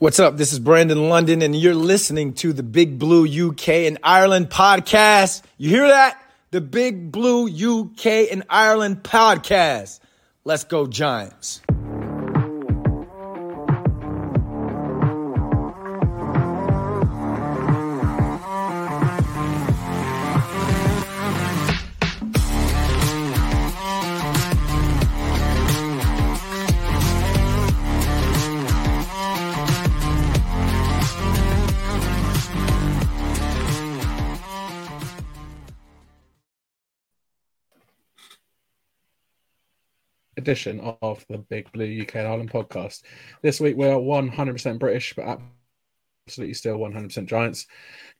What's up? This is Brandon London, and you're listening to the Big Blue UK and Ireland podcast. You hear that? The Big Blue UK and Ireland podcast. Let's go, Giants. Edition of the Big Blue UK and Ireland podcast. This week we're 100% British, but absolutely still 100% Giants.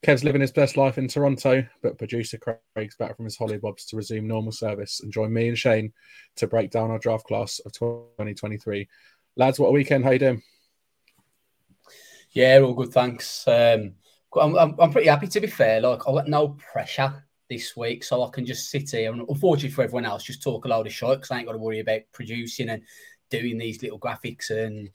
Kev's living his best life in Toronto, but producer Craig's back from his hollybobs to resume normal service and join me and Shane to break down our draft class of 2023. Lads, what a weekend! How you doing? Yeah, all good, thanks. Um, I'm, I'm, I'm pretty happy to be fair. Like I got no pressure this week, so I can just sit here and, unfortunately for everyone else, just talk a load of shit because I ain't got to worry about producing and doing these little graphics and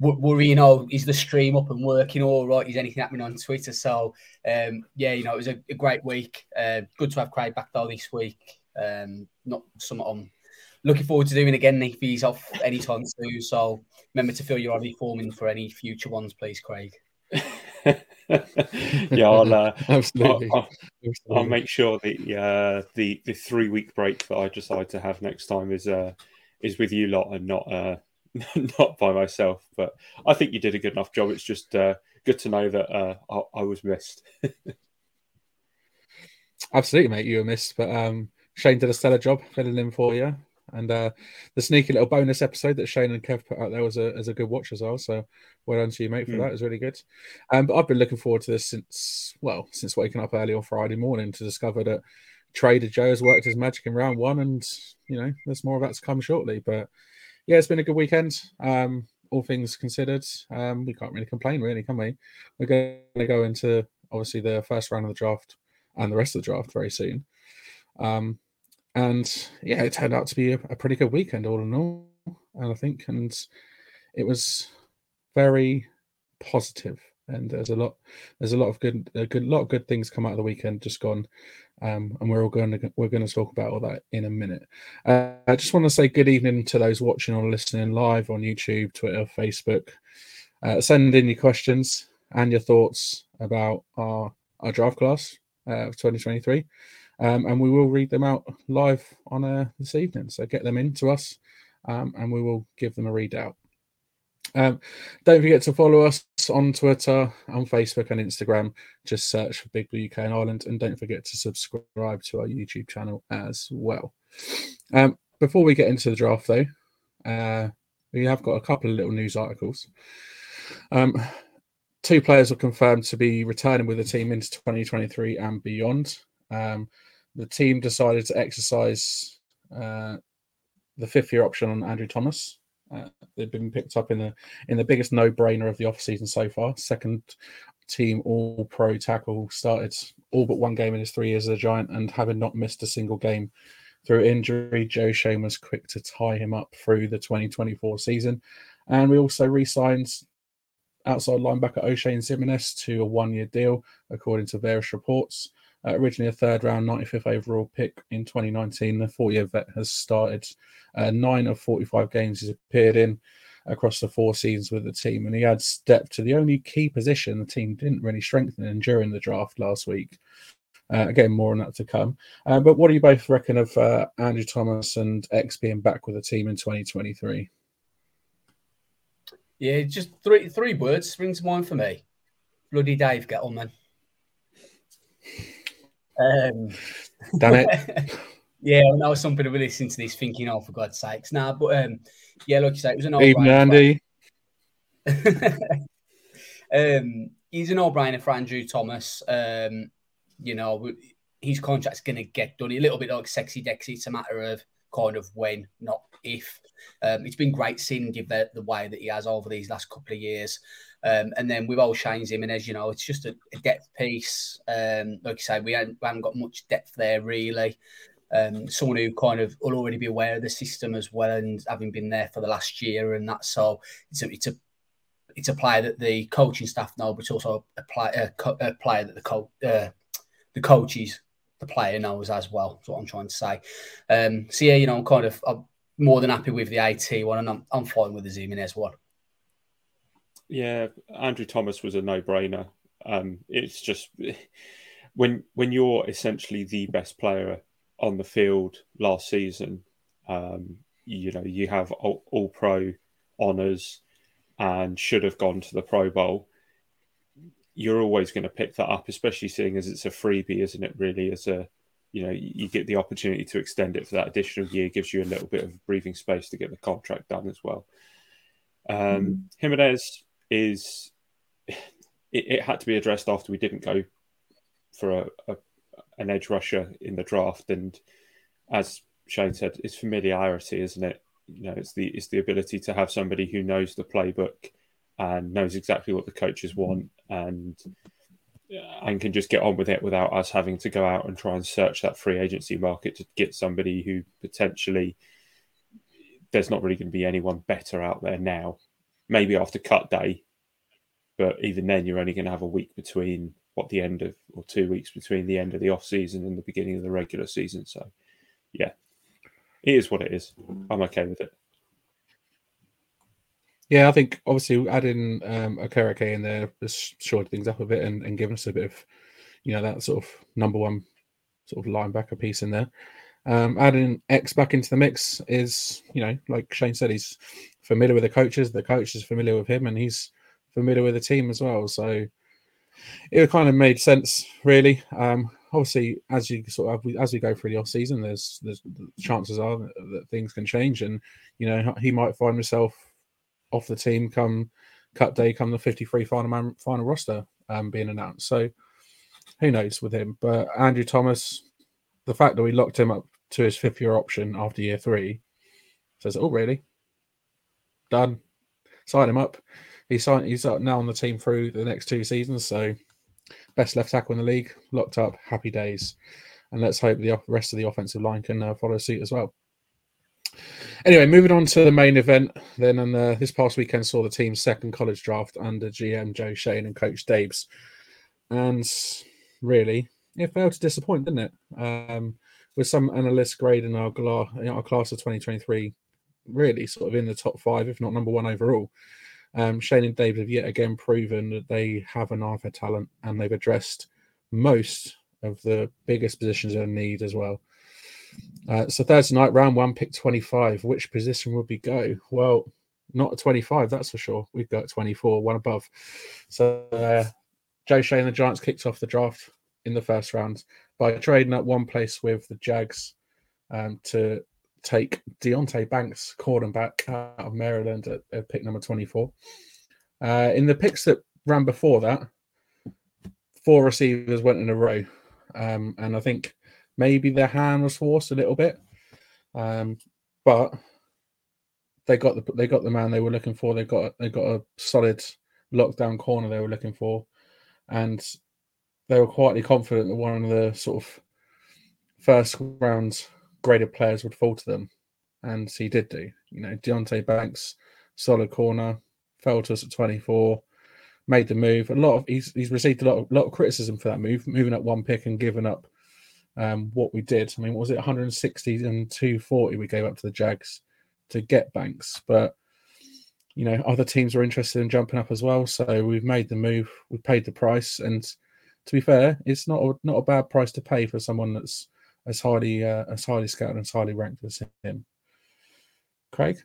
worrying. Oh, is the stream up and working all right? Is anything happening on Twitter? So, um, yeah, you know, it was a, a great week. Uh, good to have Craig back though this week. Um, not something I'm looking forward to doing again if he's off anytime soon. So, remember to fill your RV form in for any future ones, please, Craig. yeah, I'll, uh, Absolutely. I'll, I'll, I'll, make sure that uh, the the three week break that I decide to have next time is uh, is with you lot and not uh, not by myself. But I think you did a good enough job. It's just uh, good to know that uh, I, I was missed. Absolutely, mate. You were missed, but um, Shane did a stellar job filling in for you. And uh, the sneaky little bonus episode that Shane and Kev put out there was a, was a good watch as well. So well done to you, mate, for mm. that. It was really good. Um, but I've been looking forward to this since, well, since waking up early on Friday morning to discover that Trader Joe has worked his magic in round one. And, you know, there's more of that to come shortly. But yeah, it's been a good weekend. Um, all things considered, um, we can't really complain, really, can we? We're going to go into obviously the first round of the draft and the rest of the draft very soon. Um, and yeah, it turned out to be a, a, pretty good weekend all in all. And I think, and it was very positive. And there's a lot, there's a lot of good, a good lot of good things come out of the weekend just gone, um, and we're all going to we're going to talk about all that in a minute. Uh, I just want to say good evening to those watching or listening live on YouTube, Twitter, Facebook. Uh, send in your questions and your thoughts about our our draft class uh, of 2023 um, and we will read them out live on uh, this evening. So get them in to us, um, and we will give them a read out. Um, don't forget to follow us on Twitter, on Facebook, and Instagram. Just search for Big Blue UK and Ireland, and don't forget to subscribe to our YouTube channel as well. Um, before we get into the draft, though, uh, we have got a couple of little news articles. Um, two players are confirmed to be returning with the team into 2023 and beyond. Um, the team decided to exercise uh, the fifth year option on Andrew Thomas. Uh, they've been picked up in the in the biggest no brainer of the off season so far. Second team All Pro tackle started all but one game in his three years as a Giant, and having not missed a single game through injury, Joe Schoen was quick to tie him up through the 2024 season. And we also re-signed outside linebacker Oshane Ximines to a one-year deal, according to various reports. Uh, originally a third round, 95th overall pick in 2019, the four year vet has started uh, nine of 45 games he's appeared in across the four seasons with the team, and he adds depth to the only key position the team didn't really strengthen in during the draft last week. Uh, again, more on that to come. Uh, but what do you both reckon of uh, Andrew Thomas and X being back with the team in 2023? Yeah, just three three words spring to mind for me. Bloody Dave Gettleman. Um, Damn it. yeah, I know some people listening to this thinking, oh, for God's sakes. Nah, but um, yeah, like you say, it was an old Even Andy. um, he's an all-brainer for Andrew Thomas. Um, you know, his contract's going to get done. A little bit like sexy Dexy. It's a matter of kind of when, not if. Um, it's been great seeing him the, the way that he has over these last couple of years. Um, and then with Oshane Ximines, you know, it's just a, a depth piece. Um, like you say, we haven't, we haven't got much depth there really. Um, someone who kind of will already be aware of the system as well, and having been there for the last year and that, so it's a, it's a it's a player that the coaching staff know, but it's also a, play, a, a player that the co- uh, the coaches, the player knows as well. That's what I'm trying to say. Um, so yeah, you know, I'm kind of I'm more than happy with the AT one, and I'm I'm fine with the Ximines one. Yeah, Andrew Thomas was a no-brainer. Um, it's just when when you're essentially the best player on the field last season, um, you know you have all, all pro honors and should have gone to the Pro Bowl. You're always going to pick that up, especially seeing as it's a freebie, isn't it? Really, as a you know, you get the opportunity to extend it for that additional year, gives you a little bit of breathing space to get the contract done as well. Um, mm-hmm. Ximines is it, it, had to be addressed after we didn't go for a, a, an edge rusher in the draft, and as Shane said, it's familiarity, isn't it? You know, it's the it's the ability to have somebody who knows the playbook and knows exactly what the coaches mm-hmm. want and uh, and can just get on with it without us having to go out and try and search that free agency market to get somebody who potentially there's not really going to be anyone better out there now. Maybe after cut day, but even then, you're only going to have a week between what the end of or two weeks between the end of the off season and the beginning of the regular season. So, yeah, it is what it is. I'm okay with it. Yeah, I think obviously adding um, Okereke in there has shored things up a bit and, and given us a bit of, you know, that sort of number one sort of linebacker piece in there. Um, adding X back into the mix is, you know, like Shane said, he's familiar with the coaches. The coach is familiar with him, and he's familiar with the team as well. So it kind of made sense, really. Um, obviously, as you sort of as we go through the off season, there's there's chances are that, that things can change, and you know he might find himself off the team come cut day, come the 53 final man, final roster um, being announced. So who knows with him? But Andrew Thomas, the fact that we locked him up to his fifth year option after year three says, oh, really? Done. Sign him up. He's signed, he's now on the team through the next two seasons. So best left tackle in the league, locked up, happy days. And let's hope the rest of the offensive line can uh, follow suit as well. Anyway, moving on to the main event. Then, and uh, this past weekend saw the team's second college draft under GM Joe Schoen and Coach Dabes, and really, it failed to disappoint, didn't it? Um, with some analysts grading our, our class of 2023 really sort of in the top five, if not number one overall. Um, Schoen and Dabes have yet again proven that they have an eye for talent and they've addressed most of the biggest positions in need as well. Uh, so Thursday night, round one, pick 25. Which position would we go? Well, not at 25, that's for sure. We've got 24, one above. So uh, Joe Schoen and the Giants kicked off the draft in the first round by trading up one place with the Jags um, to take Deonte Banks, quarterback out of Maryland at, at pick number 24. Uh, in the picks that ran before that, four receivers went in a row. Um, and I think maybe their hand was forced a little bit. Um, but they got the they got the man they were looking for. They got they got a solid lockdown corner they were looking for, and they were quietly confident that one of the sort of first round graded players would fall to them, and he did do. You know, Deonte Banks, solid corner, fell to us at twenty four, made the move. A lot of he's he's received a lot of lot of criticism for that move, moving up one pick and giving up um, what we did. I mean, was it 160 and 240 we gave up to the Jags to get Banks? But you know, other teams were interested in jumping up as well. So we've made the move, we paid the price, and to be fair, it's not a, not a bad price to pay for someone that's as highly uh, as highly scouted and as highly ranked as him. Craig,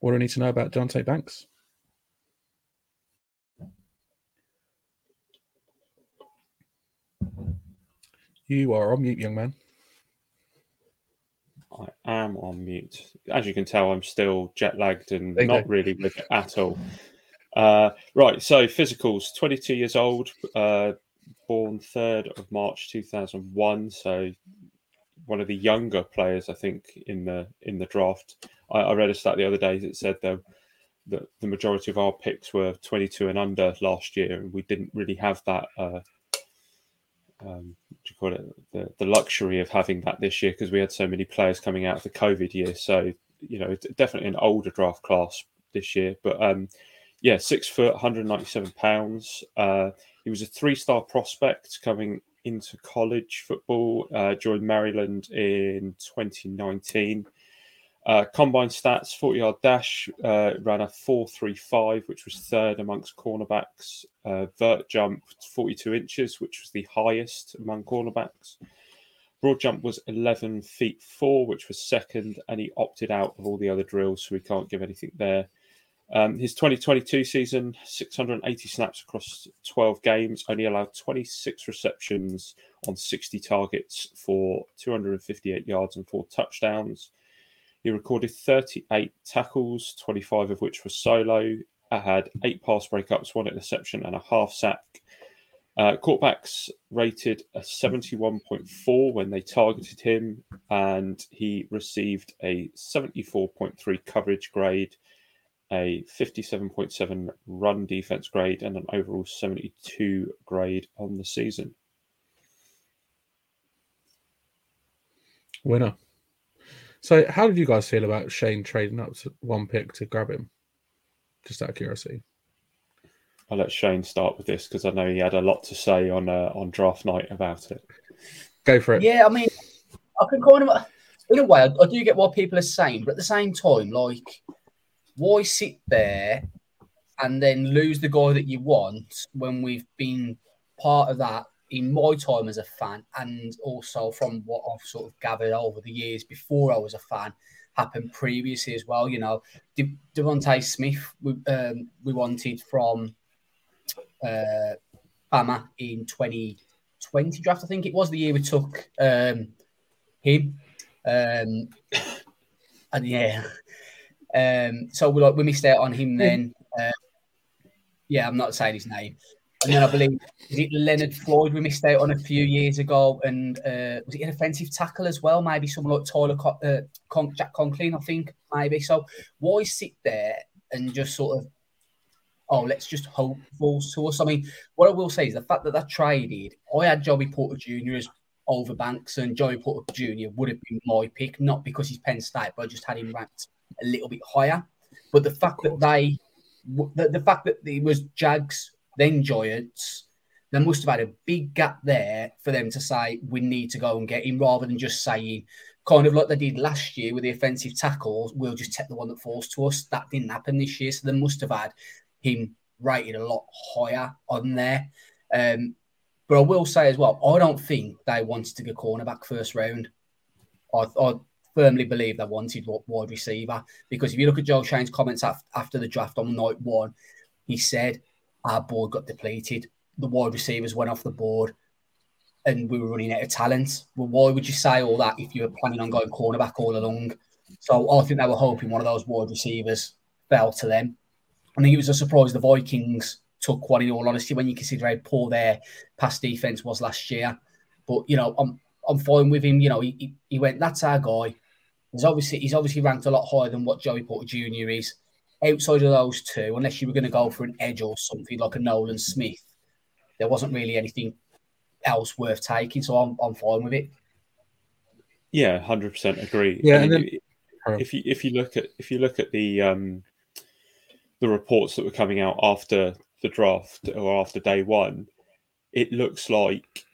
what do we need to know about Dante Banks? You are on mute, young man. I am on mute. As you can tell, I'm still jet lagged and not really with it at all. Uh, right, so physicals 22 years old, uh, born 3rd of March 2001. So one of the younger players, I think, in the in the draft. I, I read a stat the other day that said that the, majority of our picks were 22 and under last year, and we didn't really have that uh, um, you call it the, the luxury of having that this year because we had so many players coming out of the COVID year. So you know, definitely an older draft class this year. But um, yeah, six foot, 197 pounds. Uh, he was a three star prospect coming into college football, uh, joined Maryland in 2019. Uh, combine stats 40 yard dash, uh, ran a 4.35, which was third amongst cornerbacks. Uh, vert jump 42 inches, which was the highest among cornerbacks. Broad jump was 11 feet 4, which was second, and he opted out of all the other drills, so we can't give anything there. Um, his 2022 season, 680 snaps across 12 games, only allowed 26 receptions on 60 targets for 258 yards and four touchdowns. He recorded 38 tackles, 25 of which were solo. I had eight pass breakups, one interception, and a half sack. Uh, quarterbacks rated a 71.4 when they targeted him, and he received a 74.3 coverage grade, a 57.7 run defense grade, and an overall 72 grade on the season. Winner. So, how did you guys feel about Shane trading up to one pick to grab him? Just out of curiosity. I'll let Shane start with this because I know he had a lot to say on uh, on draft night about it. Go for it. Yeah, I mean, I can kind of, in a way, I, I do get what people are saying, but at the same time, like, why sit there and then lose the guy that you want when we've been part of that in my time as a fan, and also from what I've sort of gathered over the years before I was a fan, happened previously as well. You know, De- DeVonta Smith, we, um, we wanted from uh, Bama in 2020 draft, I think it was the year we took um, him. Um, and yeah, um, so we like we missed out on him then. Uh, yeah, I'm not saying his name. And then I believe is it Leonard Floyd we missed out on a few years ago, and uh, was it an offensive tackle as well? Maybe someone like Tyler Con- uh, Con- Jack Conklin, I think maybe. So why sit there and just sort of oh let's just hope falls to us? I mean, what I will say is the fact that that traded, I had Joey Porter Jr. as over Banks, and Joey Porter Jr. would have been my pick, not because he's Penn State, but I just had him ranked a little bit higher. But the fact that they, the, the fact that it was Jags then Giants, there must have had a big gap there for them to say we need to go and get him rather than just saying kind of like they did last year with the offensive tackles, we'll just take the one that falls to us. That didn't happen this year, so they must have had him rated a lot higher on there. Um, but I will say as well, I don't think they wanted to get cornerback first round. I, I firmly believe they wanted wide receiver because if you look at Joe Schoen's comments after the draft on night one, he said our board got depleted. The wide receivers went off the board and we were running out of talent. Well, why would you say all that if you were planning on going cornerback all along? So I think they were hoping one of those wide receivers fell to them. I think it was a surprise the Vikings took one in all honesty when you consider how poor their pass defense was last year. But you know, I'm I'm fine with him. You know, he, he, he went, that's our guy. He's obviously he's obviously ranked a lot higher than what Joey Porter Jr. is outside of those two, unless you were going to go for an edge or something like a Nolan Smith, there wasn't really anything else worth taking. So I'm, I'm fine with it. Yeah, hundred percent agree. Yeah, and then, if you if you look at if you look at the um, the reports that were coming out after the draft or after day one, it looks like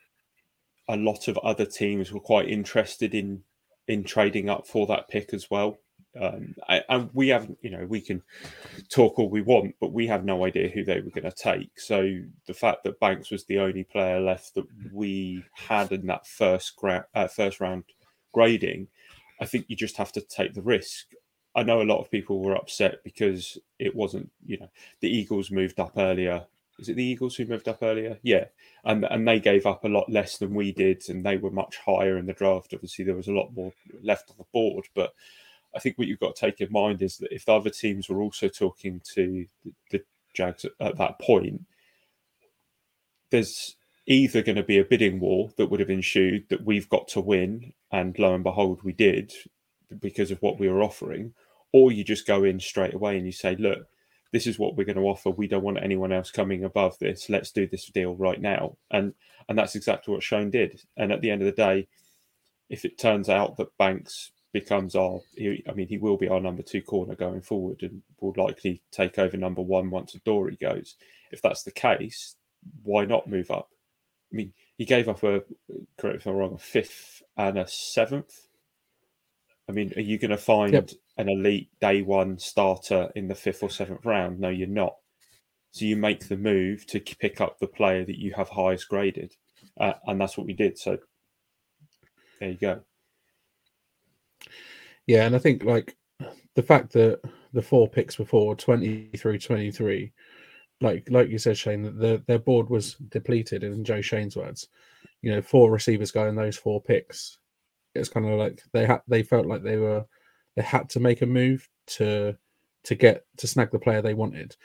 a lot of other teams were quite interested in in trading up for that pick as well. Um, and we haven't, you know, we can talk all we want, but we have no idea who they were going to take. So the fact that Banks was the only player left that we had in that first gra- uh, first round grading, I think you just have to take the risk. I know a lot of people were upset because it wasn't, you know, the Eagles moved up earlier. Is it the Eagles who moved up earlier? Yeah, and and they gave up a lot less than we did, and they were much higher in the draft. Obviously, there was a lot more left on the board, but I think what you've got to take in mind is that if the other teams were also talking to the, the Jags at, at that point, there's either going to be a bidding war that would have ensued that we've got to win, and lo and behold, we did because of what we were offering, or you just go in straight away and you say, look, this is what we're going to offer. We don't want anyone else coming above this. Let's do this deal right now. And and that's exactly what Schoen did. And at the end of the day, if it turns out that Banks becomes our. I mean, he will be our number two corner going forward, and will likely take over number one once Adoree goes. If that's the case, why not move up? I mean, he gave up a correct if I'm wrong, a fifth and a seventh. I mean, are you going to find yep. an elite day one starter in the fifth or seventh round? No, you're not. So you make the move to pick up the player that you have highest graded, uh, and that's what we did. So there you go. Yeah, and I think like the fact that the four picks before 20 through 23, like like you said, Shane, that the, their board was depleted in Joe Schoen's words. You know, four receivers going those four picks. It's kind of like they had they felt like they were they had to make a move to to get to snag the player they wanted.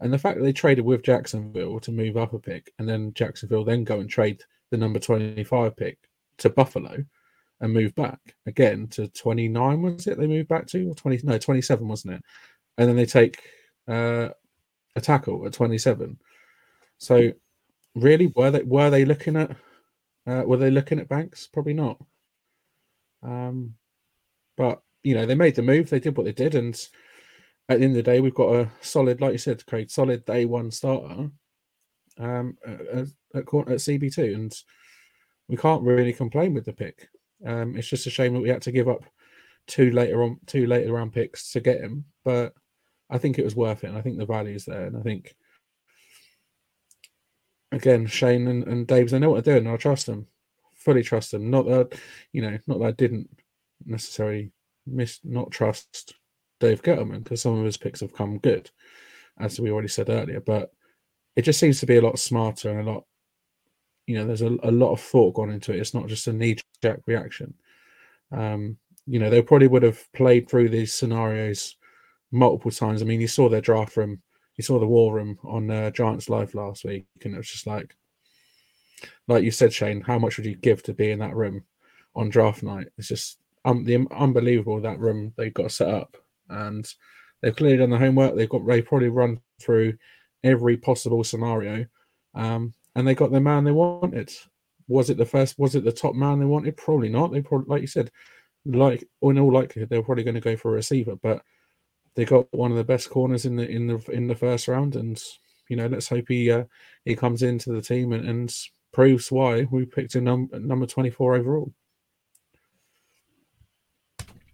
And the fact that they traded with Jacksonville to move up a pick, and then Jacksonville then go and trade the number 25 pick to Buffalo and move back again to 29, was it? They moved back to, or 20, no, 27, wasn't it? And then they take uh, a tackle at 27. So, really, were they were they looking at uh, were they looking at Banks? Probably not. Um, but you know, they made the move. They did what they did, and at the end of the day, we've got a solid, like you said, Craig, solid day one starter um, at, at, at CB2, and we can't really complain with the pick. Um, it's just a shame that we had to give up two later on, two later round picks to get him, but I think it was worth it, and I think the value is there, and I think again, Schoen and, and Dabes, they know what they're doing. I trust them, fully trust them. Not that you know, not that I didn't necessarily miss, not trust Dave Gettleman because some of his picks have come good, as we already said earlier. But it just seems to be a lot smarter and a lot, you know, there's a, a lot of thought gone into it. It's not just a knee jerk reaction. Um, you know, they probably would have played through these scenarios multiple times. I mean, you saw their draft room, you saw the war room on uh, Giants Live last week, and it was just like, like you said, Shane, how much would you give to be in that room on draft night? It's just um, the unbelievable that room they got set up and they've clearly done the homework. They've got they probably run through every possible scenario, um, and they got the man they wanted. Was it the first? Was it the top man they wanted? Probably not. They probably, like you said, like in all likelihood, they're probably going to go for a receiver. But they got one of the best corners in the in the in the first round, and you know, let's hope he uh, he comes into the team and, and proves why we picked him num- number twenty four overall.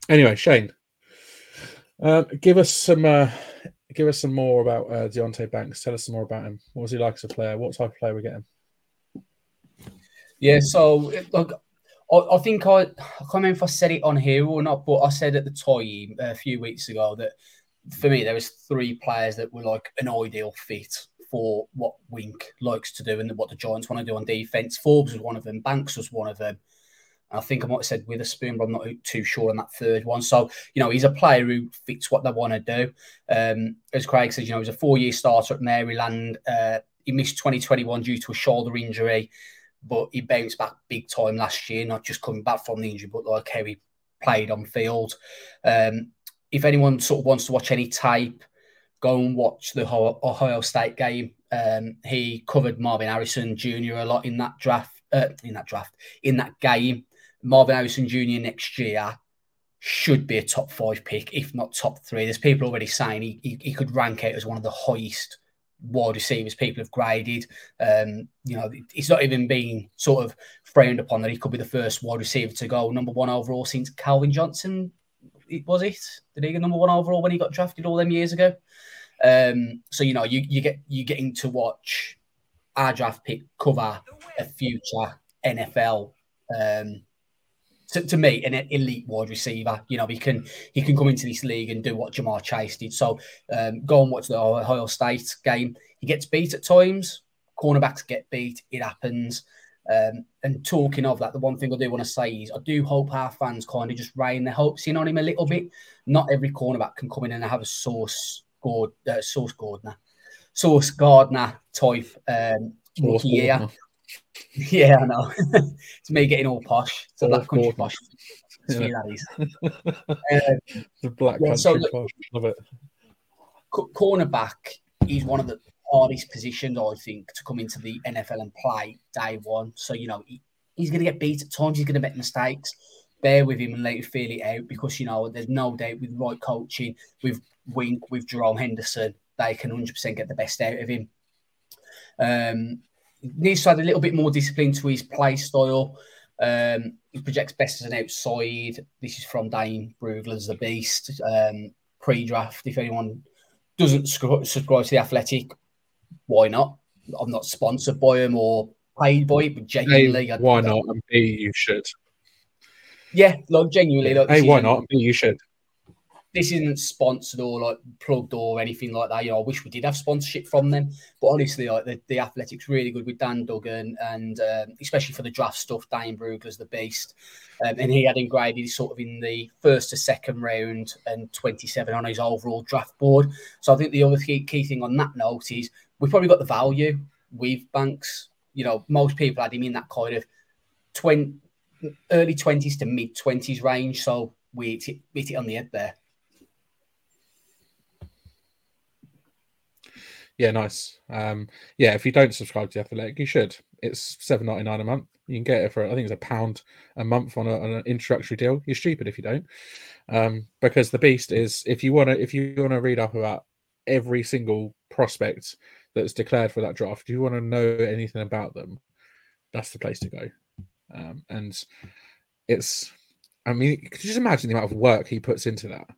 Anyway, Shane, uh, give us some. Uh, give us some more about uh, Deonte Banks. Tell us some more about him. What was he like as a player? What type of player we getting? Yeah, so look, I, I think I, I can't remember if I said it on here or not, but I said at the time a few weeks ago that for me there was three players that were like an ideal fit for what Wink likes to do and what the Giants want to do on defense. Forbes was one of them. Banks was one of them. I think I might have said Witherspoon, but I'm not too sure on that third one. So, you know, he's a player who fits what they want to do. Um, as Craig says, you know, he's a four year starter at Maryland. Uh, he missed 2021 due to a shoulder injury, but he bounced back big time last year, not just coming back from the injury, but like how he played on field. Um, if anyone sort of wants to watch any tape, go and watch the Ohio State game. Um, he covered Marvin Harrison Jr. a lot in that draft. Uh, in that draft, in that game, Marvin Harrison Jr. next year should be a top five pick, if not top three. There's people already saying he, he, he could rank out as one of the highest wide receivers people have graded. Um, you know, it's not even being sort of frowned upon that he could be the first wide receiver to go number one overall since Calvin Johnson. Was it? Did he get number one overall when he got drafted all them years ago? Um, so you know, you you get you getting to watch our draft pick cover a future NFL um, to, to me an elite wide receiver. You know, he can he can come into this league and do what Ja'Marr Chase did. So um, go and watch the Ohio State game. He gets beat at times. Cornerbacks get beat. It happens. Um, and talking of that, the one thing I do want to say is I do hope our fans kind of just rein their hopes in on him a little bit. Not every cornerback can come in and have a source guard, uh, Sauce Gardner, Sauce Gardner type um, rookie year. Yeah, I know. it's me getting all posh. It's a black country posh. It's yeah. um, the black yeah, country so posh. Love it. Cornerback is one of the hardest positions, I think, to come into the NFL and play day one. So, you know, he, he's going to get beat at times. He's going to make mistakes. bear with him and let him feel it out because you know there's no doubt with right coaching, with Wink, with Jerome Henderson, they can 100% get the best out of him. Um, needs to add a little bit more discipline to his play style. Um, he projects best as an outside. This is from Dane Brugler's The Beast. Um, pre-draft. If anyone doesn't subscribe to the Athletic, why not? I'm not sponsored by him or paid by it, but genuinely, why not? And B, you should. Yeah, like genuinely, like hey, why not? B, you should this isn't sponsored or like plugged or anything like that. You know, I wish we did have sponsorship from them, but honestly, like the, the athletics really good with Dan Duggan and um, especially for the draft stuff. Dane Brugler's the beast, um, and he had engraved sort of in the first to second round and 27 on his overall draft board. So I think the other key, key thing on that note is we've probably got the value with Banks. You know, most people had him in that kind of 20, early 20s to mid 20s range. So we hit it, hit it on the head there. Yeah, nice. Um, yeah, if you don't subscribe to the Athletic, you should. It's seven ninety nine a month. You can get it for I think it's a pound a month on, a, on an introductory deal. You're stupid if you don't, um, because the beast is if you want to if you want to read up about every single prospect that's declared for that draft, if you want to know anything about them, that's the place to go. Um, and it's, I mean, could you just imagine the amount of work he puts into that?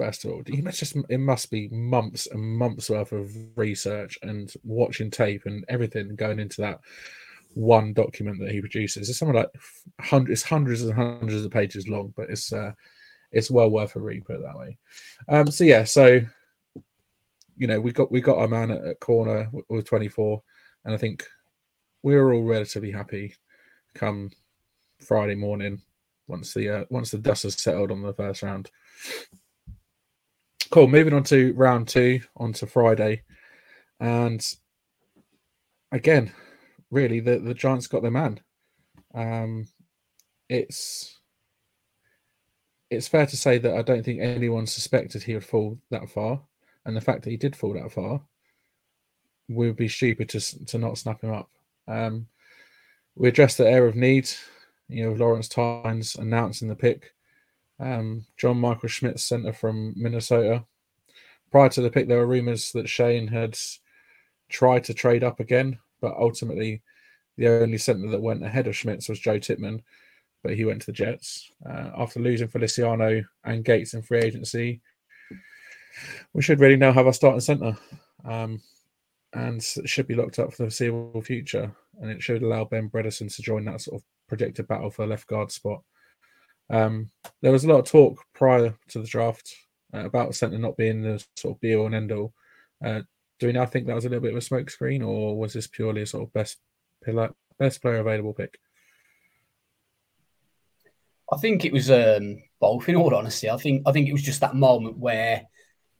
First of all, he must just it must be months and months worth of research and watching tape and everything going into that one document that he produces. It's something like hundreds, hundreds and hundreds of pages long, but it's uh, it's well worth a read. Put it that way. Um, so yeah, so you know we got we got our man at, at corner with 24, and I think we were all relatively happy come Friday morning once the uh, once the dust has settled on the first round. Cool. Moving on to round two, on to Friday. And again, really, the, the Giants got their man. Um, it's it's fair to say that I don't think anyone suspected he would fall that far, and the fact that he did fall that far we would be stupid to to not snap him up. Um, we addressed the air of need, you know, Lawrence Tynes announcing the pick. Um, John Michael Schmitz, center from Minnesota. Prior to the pick, there were rumors that Schoen had tried to trade up again, but ultimately, the only center that went ahead of Schmitz was Joe Tippmann, but he went to the Jets. Uh, after losing Feliciano and Gates in free agency, we should really now have our starting center. Um, and should be locked up for the foreseeable future. And it should allow Ben Bredeson to join that sort of projected battle for left guard spot. Um, there was a lot of talk prior to the draft uh, about centre not being the sort of be all and end all. Uh, do we now think that was a little bit of a smokescreen, or was this purely a sort of best pillar, best player available pick? I think it was um, both. In all honesty, I think I think it was just that moment where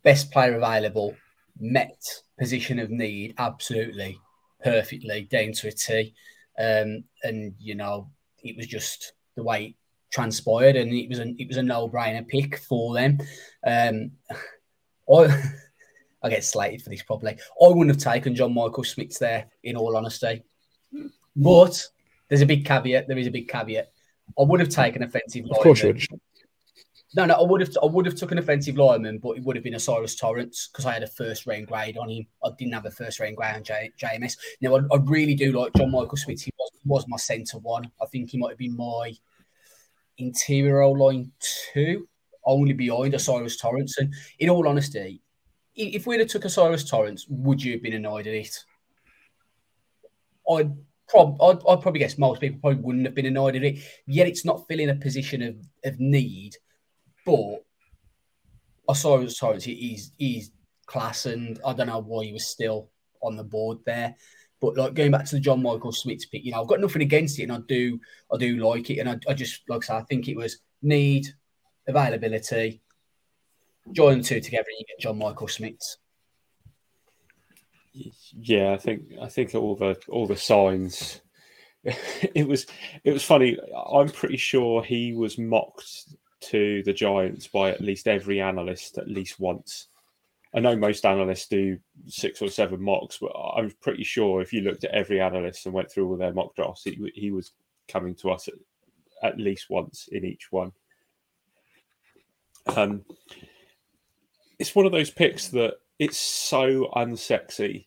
best player available met position of need absolutely perfectly down to a T, um, and you know it was just the way transpired, and it was a it was a no brainer pick for them. Um, I I get slated for this probably. I wouldn't have taken John Michael Schmitz there, in all honesty. But there's a big caveat. There is a big caveat. I would have taken offensive. Of course, you would. No, no, I would have. I would have took an offensive lineman, but it would have been O'Cyrus Torrence because I had a first round grade on him. I didn't have a first round grade on J- JMS. Now, I, I, really do like John Michael Schmitz. He was, he was my centre one. I think he might have been my interior O line two, only behind O'Cyrus Torrence. And in all honesty, if we'd have took O'Cyrus Torrence, would you have been annoyed at it? I'd, prob- I'd, I'd probably guess most people probably wouldn't have been annoyed at it. Yet it's not filling a position of, of need, but O'Cyrus Torrence, he's, he's class, and I don't know why he was still on the board there. But like going back to the John Michael Schmitz pick, you know, I've got nothing against it, and I do, I do like it, and I, I just like I said, I think it was need, availability, join the two together, and you get John Michael Schmitz. Yeah, I think I think all the all the signs. It was it was funny. I'm pretty sure he was mocked to the Giants by at least every analyst at least once. I know most analysts do six or seven mocks, but I'm pretty sure if you looked at every analyst and went through all their mock drafts, he, he was coming to us at, at least once in each one. Um, it's one of those picks that it's so unsexy.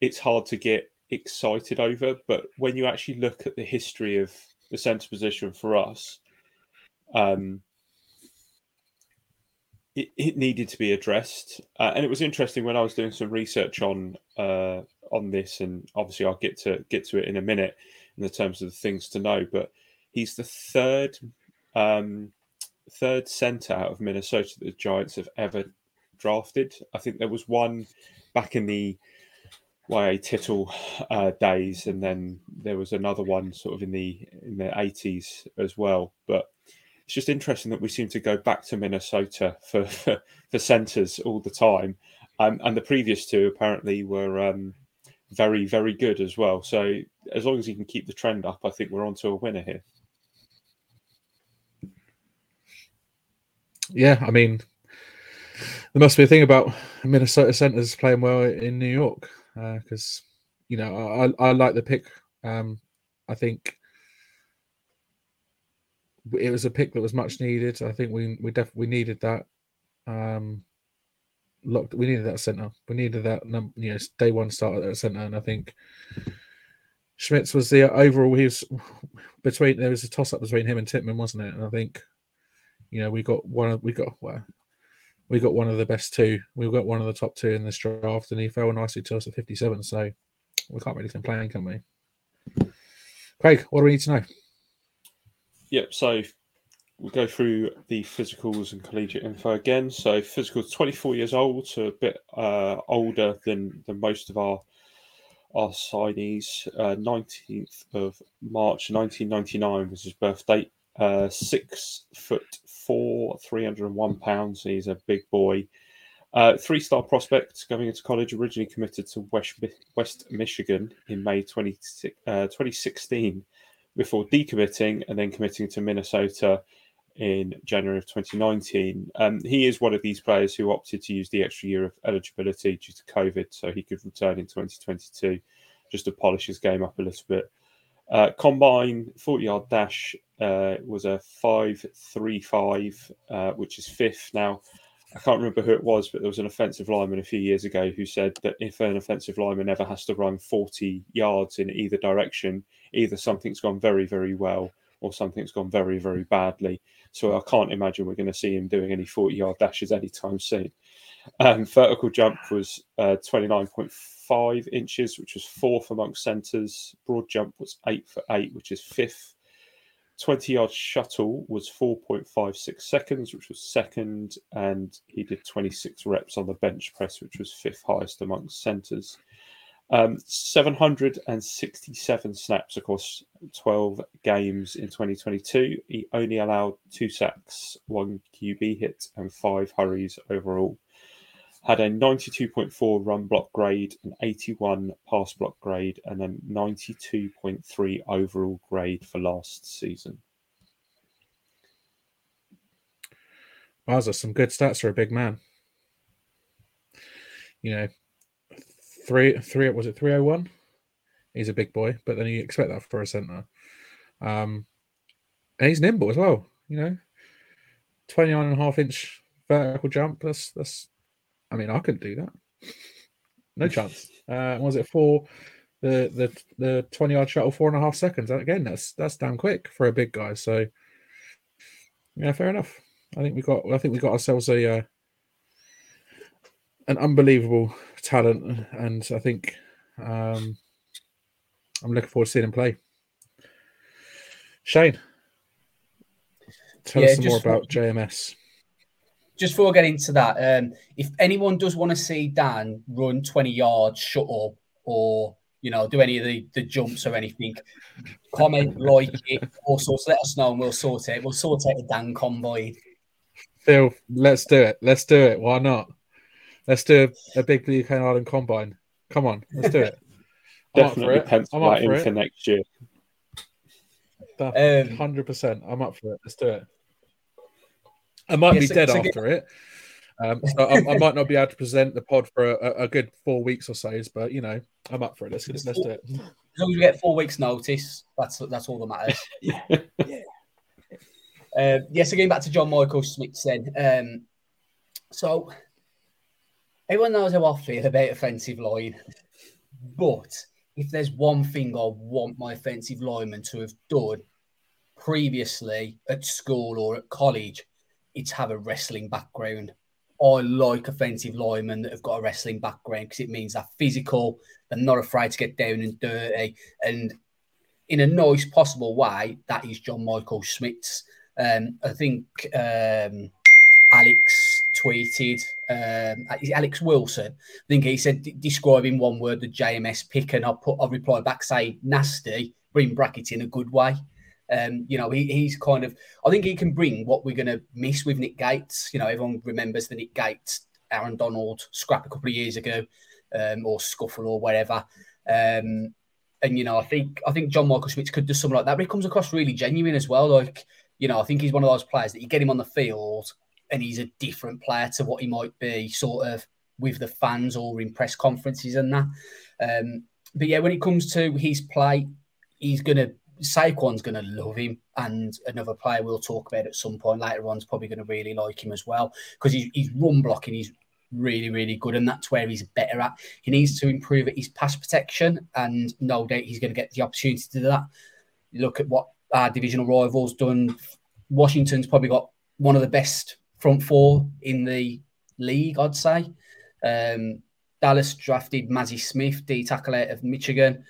It's hard to get excited over, but when you actually look at the history of the centre position for us, um, it, it needed to be addressed. Uh, and it was interesting when I was doing some research on uh, on this, and obviously I'll get to get to it in a minute in the terms of the things to know. But he's the third um, third centre out of Minnesota that the Giants have ever drafted. I think there was one back in the YA Tittle uh, days, and then there was another one sort of in the in the eighties as well. But it's just interesting that we seem to go back to Minnesota for for, centres all the time, um, and the previous two apparently were um, very very good as well. So as long as he can keep the trend up, I think we're on to a winner here. Yeah, I mean, there must be a thing about Minnesota centers playing well in New York because uh, you know I, I like the pick. Um, I think it was a pick that was much needed. I think we we definitely needed that. Um, locked. We needed that center. We needed that. You know, day one start at center, and I think Schmitz was the overall. He was between. There was a toss up between him and Tippmann, wasn't it? And I think, you know, we got one. Of, we got well, we got one of the best two. We got one of the top two in this draft, and he fell nicely to us at fifty-seven. So we can't really complain, can we? Craig, what do we need to know? Yep. So we'll go through the physicals and collegiate info again. So physicals, 24 years old, so a bit uh, older than, than most of our our signees. Uh, 19th of March 1999 was his birth date. Uh, six foot four, 301 pounds. He's a big boy. Uh, three star prospect going into college, originally committed to West, West Michigan in May 20, uh, 2016 before decommitting and then committing to Minnesota in January of 2019. Um, he is one of these players who opted to use the extra year of eligibility due to COVID, so he could return in 2022 just to polish his game up a little bit. Uh, combine 40 yard dash uh, was a 5.35, uh, which is fifth. Now, I can't remember who it was, but there was an offensive lineman a few years ago who said that if an offensive lineman ever has to run 40 yards in either direction, either something's gone very, very well or something's gone very, very badly. So I can't imagine we're going to see him doing any 40 yard dashes anytime soon. Um, vertical jump was uh, 29.5 inches, which was fourth amongst centres. Broad jump was eight for eight, which is fifth. 20 yard shuttle was 4.56 seconds, which was second, and he did 26 reps on the bench press, which was fifth highest amongst centres. Um, 767 snaps across 12 games in 2022. He only allowed two sacks, one QB hit, and five hurries overall. Had a 92.4 run block grade, an 81 pass block grade, and a 92.3 overall grade for last season. Those some good stats for a big man. You know, three three was it three oh one? He's a big boy, but then you expect that for a centre. Um, and he's nimble as well. You know, 29 and a half inch vertical jump. That's that's. I mean, I couldn't do that. No chance. Uh, was it four? The the the 20 yard shuttle four and a half seconds. Again, that's that's damn quick for a big guy. So yeah, fair enough. I think we got I think we got ourselves a uh, an unbelievable talent, and I think um, I'm looking forward to seeing him play. Shane, tell yeah, us some more about JMS. Just before I get into that, um, if anyone does want to see Dan run 20 yards, shut up, or you know, do any of the, the jumps or anything, comment, like it, also let us know and we'll sort it. We'll sort out a Dan convoy. Phil, let's do it. Let's do it. Why not? Let's do a, a big Blue Cane Island combine. Come on, let's do it. Definitely pencil that in for next year. Um, hundred percent. I'm up for it. Let's do it. I might yeah, be so, dead so after get... it. Um, so I, I, might not be able to present the pod for a, a, good four weeks or so, but you know, I'm up for it. Let's let's do it. as long as we get four weeks' notice, that's that's all that matters. yeah. yeah. Uh, yeah, so going back to John Michael Schmitz then. Um, so everyone knows how I feel about offensive line, but if there's one thing I want my offensive lineman to have done previously at school or at college, it's have a wrestling background. I like offensive linemen that have got a wrestling background because it means they're physical, they're not afraid to get down and dirty, and in a nice possible way, that is John Michael Schmitz. Um, I think um, Alex tweeted, um, Alex Wilson, I think he said, describing one word the JMS pick, and I put, I replied back say nasty, bring brackets in a good way. Um, you know, he, he's kind of, I think he can bring what we're going to miss with Nick Gates. You know, everyone remembers the Nick Gates, Aaron Donald scrap a couple of years ago, um, or scuffle or whatever. Um, and you know, I think I think John Michael Schmitz could do something like that, but he comes across really genuine as well. Like, you know, I think he's one of those players that you get him on the field and he's a different player to what he might be, sort of with the fans or in press conferences and that. Um, but yeah, when it comes to his play, he's gonna Saquon's going to love him, and another player we'll talk about at some point later on is probably going to really like him as well because he's, he's run blocking. He's really, really good, and that's where he's better at. He needs to improve at his pass protection, and no doubt he's going to get the opportunity to do that. Look at what our divisional rivals done. Washington's probably got one of the best front four in the league, I'd say. Um, Dallas drafted Mazi Smith, D tackle out of Michigan.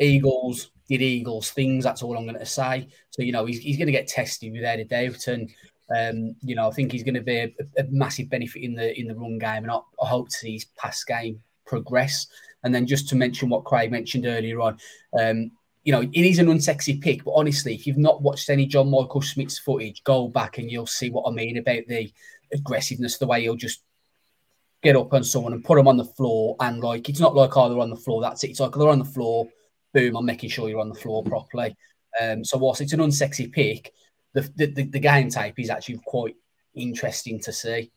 Eagles did Eagles things. That's all I'm going to say. So you know he's, he's going to get tested without a doubt, and um, you know I think he's going to be a, a, massive benefit in the in the run game, and I, I, hope to see his pass game progress. And then just to mention what Craig mentioned earlier on, um, you know it is an unsexy pick, but honestly, if you've not watched any John Michael Schmitz footage, go back and you'll see what I mean about the aggressiveness, the way he'll just get up on someone and put them on the floor, and like it's not like oh they're on the floor, that's it. It's like they're on the floor boom, I'm making sure you're on the floor properly. Um, so whilst it's an unsexy pick, the, the, the game type is actually quite interesting to see.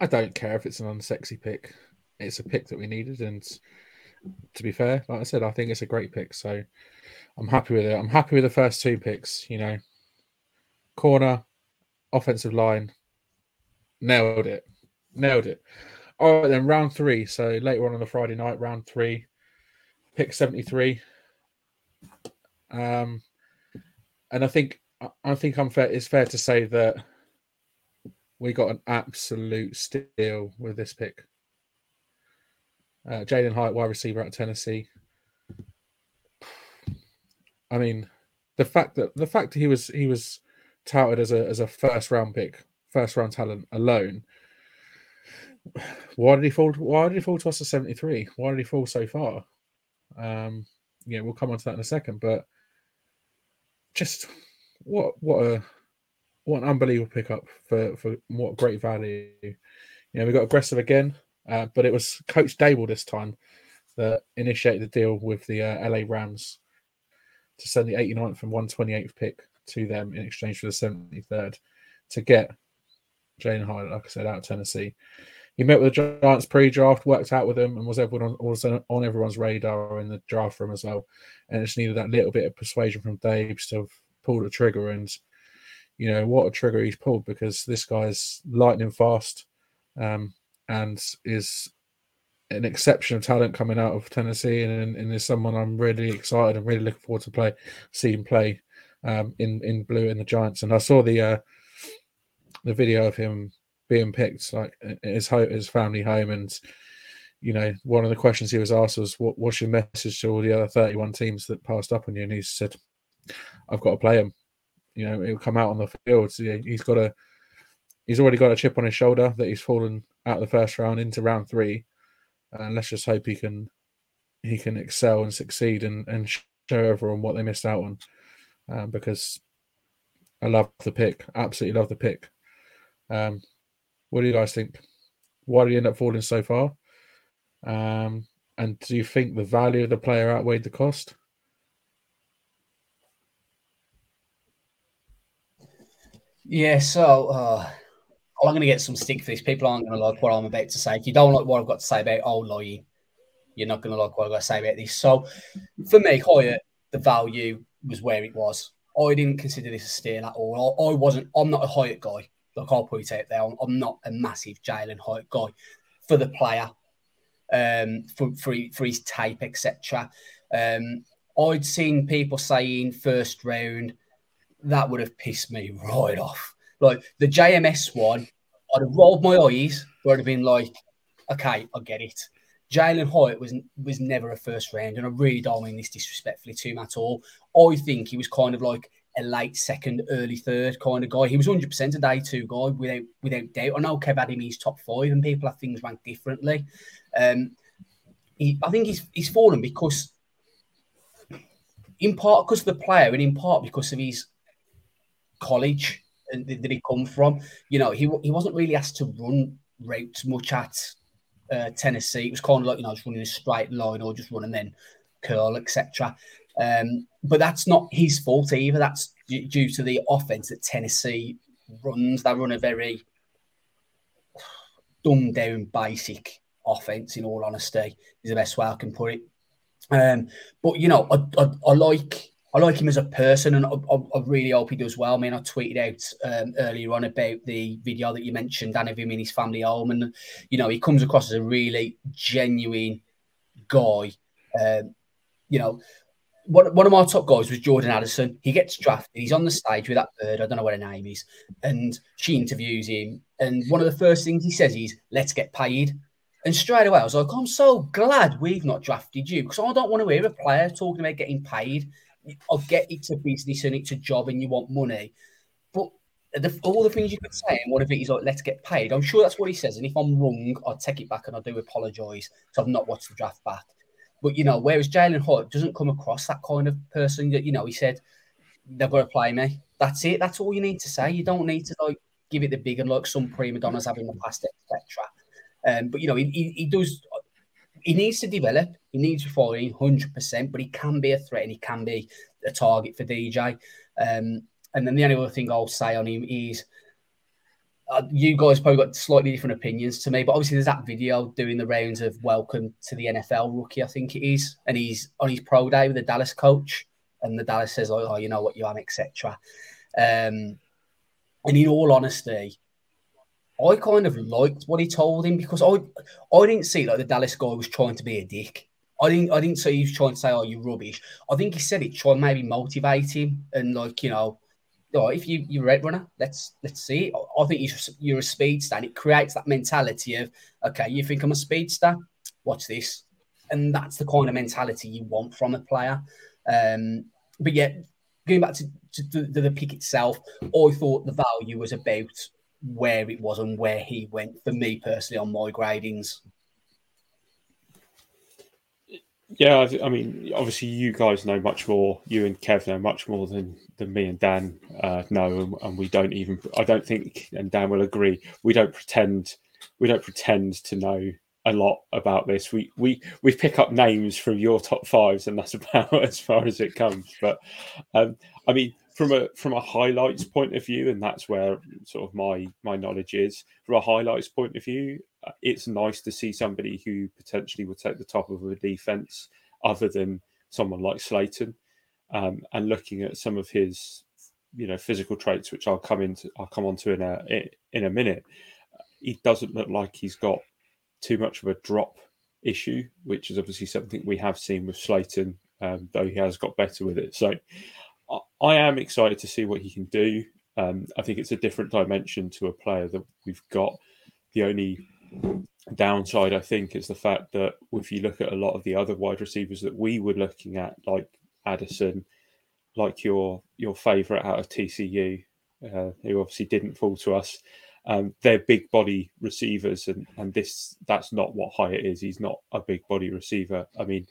I don't care if it's an unsexy pick. It's a pick that we needed, and to be fair, like I said, I think it's a great pick. So I'm happy with it. I'm happy with the first two picks. You know, corner, offensive line, nailed it, nailed it. All right, then round three. So later on on the Friday night, round three, pick 73. Um, and I think I think I'm fair. It's fair to say that we got an absolute steal with this pick. Uh, Jalin Hyatt, wide receiver at Tennessee. I mean, the fact that the fact that he was he was touted as a as a first round pick, first round talent alone why did he fall? Why did he fall to us at seventy three? Why did he fall so far? Um, yeah, we'll come on to that in a second. But just what what a what an unbelievable pickup for for what great value. You know, we got aggressive again, uh, but it was Coach Daboll this time that initiated the deal with the uh, LA Rams to send the 89th and 128th pick to them in exchange for the 73rd to get Jalin Hyatt, like I said, out of Tennessee he met with the Giants pre-draft, worked out with them, and was everyone was on everyone's radar in the draft room as well. And just needed that little bit of persuasion from Dabes to pull the trigger. And you know what a trigger he's pulled because this guy's lightning fast, um, and is an exception of talent coming out of Tennessee, and, and is someone I'm really excited and really looking forward to play, see him play um, in in blue in the Giants. And I saw the uh, the video of him being picked, like his home, his family home, and you know, one of the questions he was asked was, "What what's your message to all the other thirty-one teams that passed up on you?" And he said, "I've got to play him. You know, he'll come out on the field. So he's got a, he's already got a chip on his shoulder that he's fallen out of the first round into round three, and let's just hope he can, he can excel and succeed and and show everyone what they missed out on, um, because I love the pick, absolutely love the pick." Um, what do you guys think? Why did he end up falling so far? Um, and do you think the value of the player outweighed the cost? Yeah, so uh, I'm going to get some stick for this. People aren't going to like what I'm about to say. If you don't like what I've got to say about old you're not going to like what I've got to say about this. So for me, Hyatt, the value was where it was. I didn't consider this a steal at all. I, I wasn't. I'm not a Hyatt guy. Like I'll put it out there. I'm, I'm not a massive Jalin Hyatt guy for the player, um, for for, for his tape, etc. Um, I'd seen people saying first round. That would have pissed me right off. Like the JMS one, I'd have rolled my eyes, but I'd have been like, okay, I get it. Jalin Hyatt was was never a first round, and I really don't mean this disrespectfully to him at all. I think he was kind of like a late second, early third kind of guy. He was 100% a day two guy without without doubt. I know Kev had him in his top five, and people have things ranked differently. Um, he, I think he's he's fallen because, in part, because of the player, and in part because of his college and that he come from. You know, he he wasn't really asked to run routes much at uh, Tennessee. It was kind of like you know just running a straight line or just running then curl, etc. Um, but that's not his fault either. That's d- due to the offense that Tennessee runs. They run a very dumbed down, basic offense. In all honesty, is the best way I can put it. Um, but you know, I, I, I like I like him as a person, and I, I, really hope he does well. I mean, I tweeted out um, earlier on about the video that you mentioned, and of him in his family home, and you know, he comes across as a really genuine guy. Um, you know, one, one of my top guys was Jordan Addison. He gets drafted. He's on the stage with that bird. I don't know what her name is, and she interviews him. And one of the first things he says is, "Let's get paid." And straight away, I was like, "I'm so glad we've not drafted you because I don't want to hear a player talking about getting paid." I get it's a business and it's a job and you want money, but the, all the things you could say and one of it is like, let's get paid. I'm sure that's what he says. And if I'm wrong, I'll take it back and I do apologise. So I've not watched the draft back. But, you know, whereas Jalin Hyatt doesn't come across that kind of person that, you know, he said, got to play me. That's it. That's all you need to say. You don't need to, like, give it the big and like some prima donnas have in the past, etc. Um, but, you know, he, he, he does he needs to develop. He needs refining, hundred percent. But he can be a threat, and he can be a target for DJ. Um, and then the only other thing I'll say on him is, uh, you guys probably got slightly different opinions to me, but obviously there's that video doing the rounds of welcome to the NFL rookie, I think it is, and he's on his pro day with the Dallas coach, and the Dallas says, "Oh, you know what you are, etc." Um, and in all honesty, I kind of liked what he told him because I I didn't see like the Dallas guy was trying to be a dick. I didn't I didn't say he was trying to say, "Oh, you rubbish." I think he said it try and maybe motivate him and like you know, oh, if you you're a red runner, let's let's see. I, I think you're, you're a speedster, and it creates that mentality of okay, you think I'm a speedster? Watch this, and that's the kind of mentality you want from a player. Um, but yet, going back to, to, to the pick itself, I thought the value was about where it was and where he went for me personally on my gradings. Yeah, I mean, obviously, you guys know much more. You and Kev know much more than than me and Dan uh, know, and, and, we don't even. I don't think, and Dan will agree. We don't pretend. We don't pretend to know a lot about this. We we we pick up names from your top fives, and that's about as far as it comes. But um, I mean, from a from a highlights point of view, and that's where sort of my my knowledge is. From a highlights point of view, it's nice to see somebody who potentially will take the top of a defense, other than someone like Slayton, um, and looking at some of his you know physical traits, which I'll come into I'll come on to in a in a minute. He doesn't look like he's got too much of a drop issue, which is obviously something we have seen with Slayton, um, though he has got better with it. So I am excited to see what he can do. Um, I think it's a different dimension to a player that we've got. The only downside, I think, is the fact that if you look at a lot of the other wide receivers that we were looking at, like Addison, like your your favourite out of TCU, uh, who obviously didn't fall to us, um, they're big body receivers, and and this that's not what Hyatt is. He's not a big body receiver. I mean,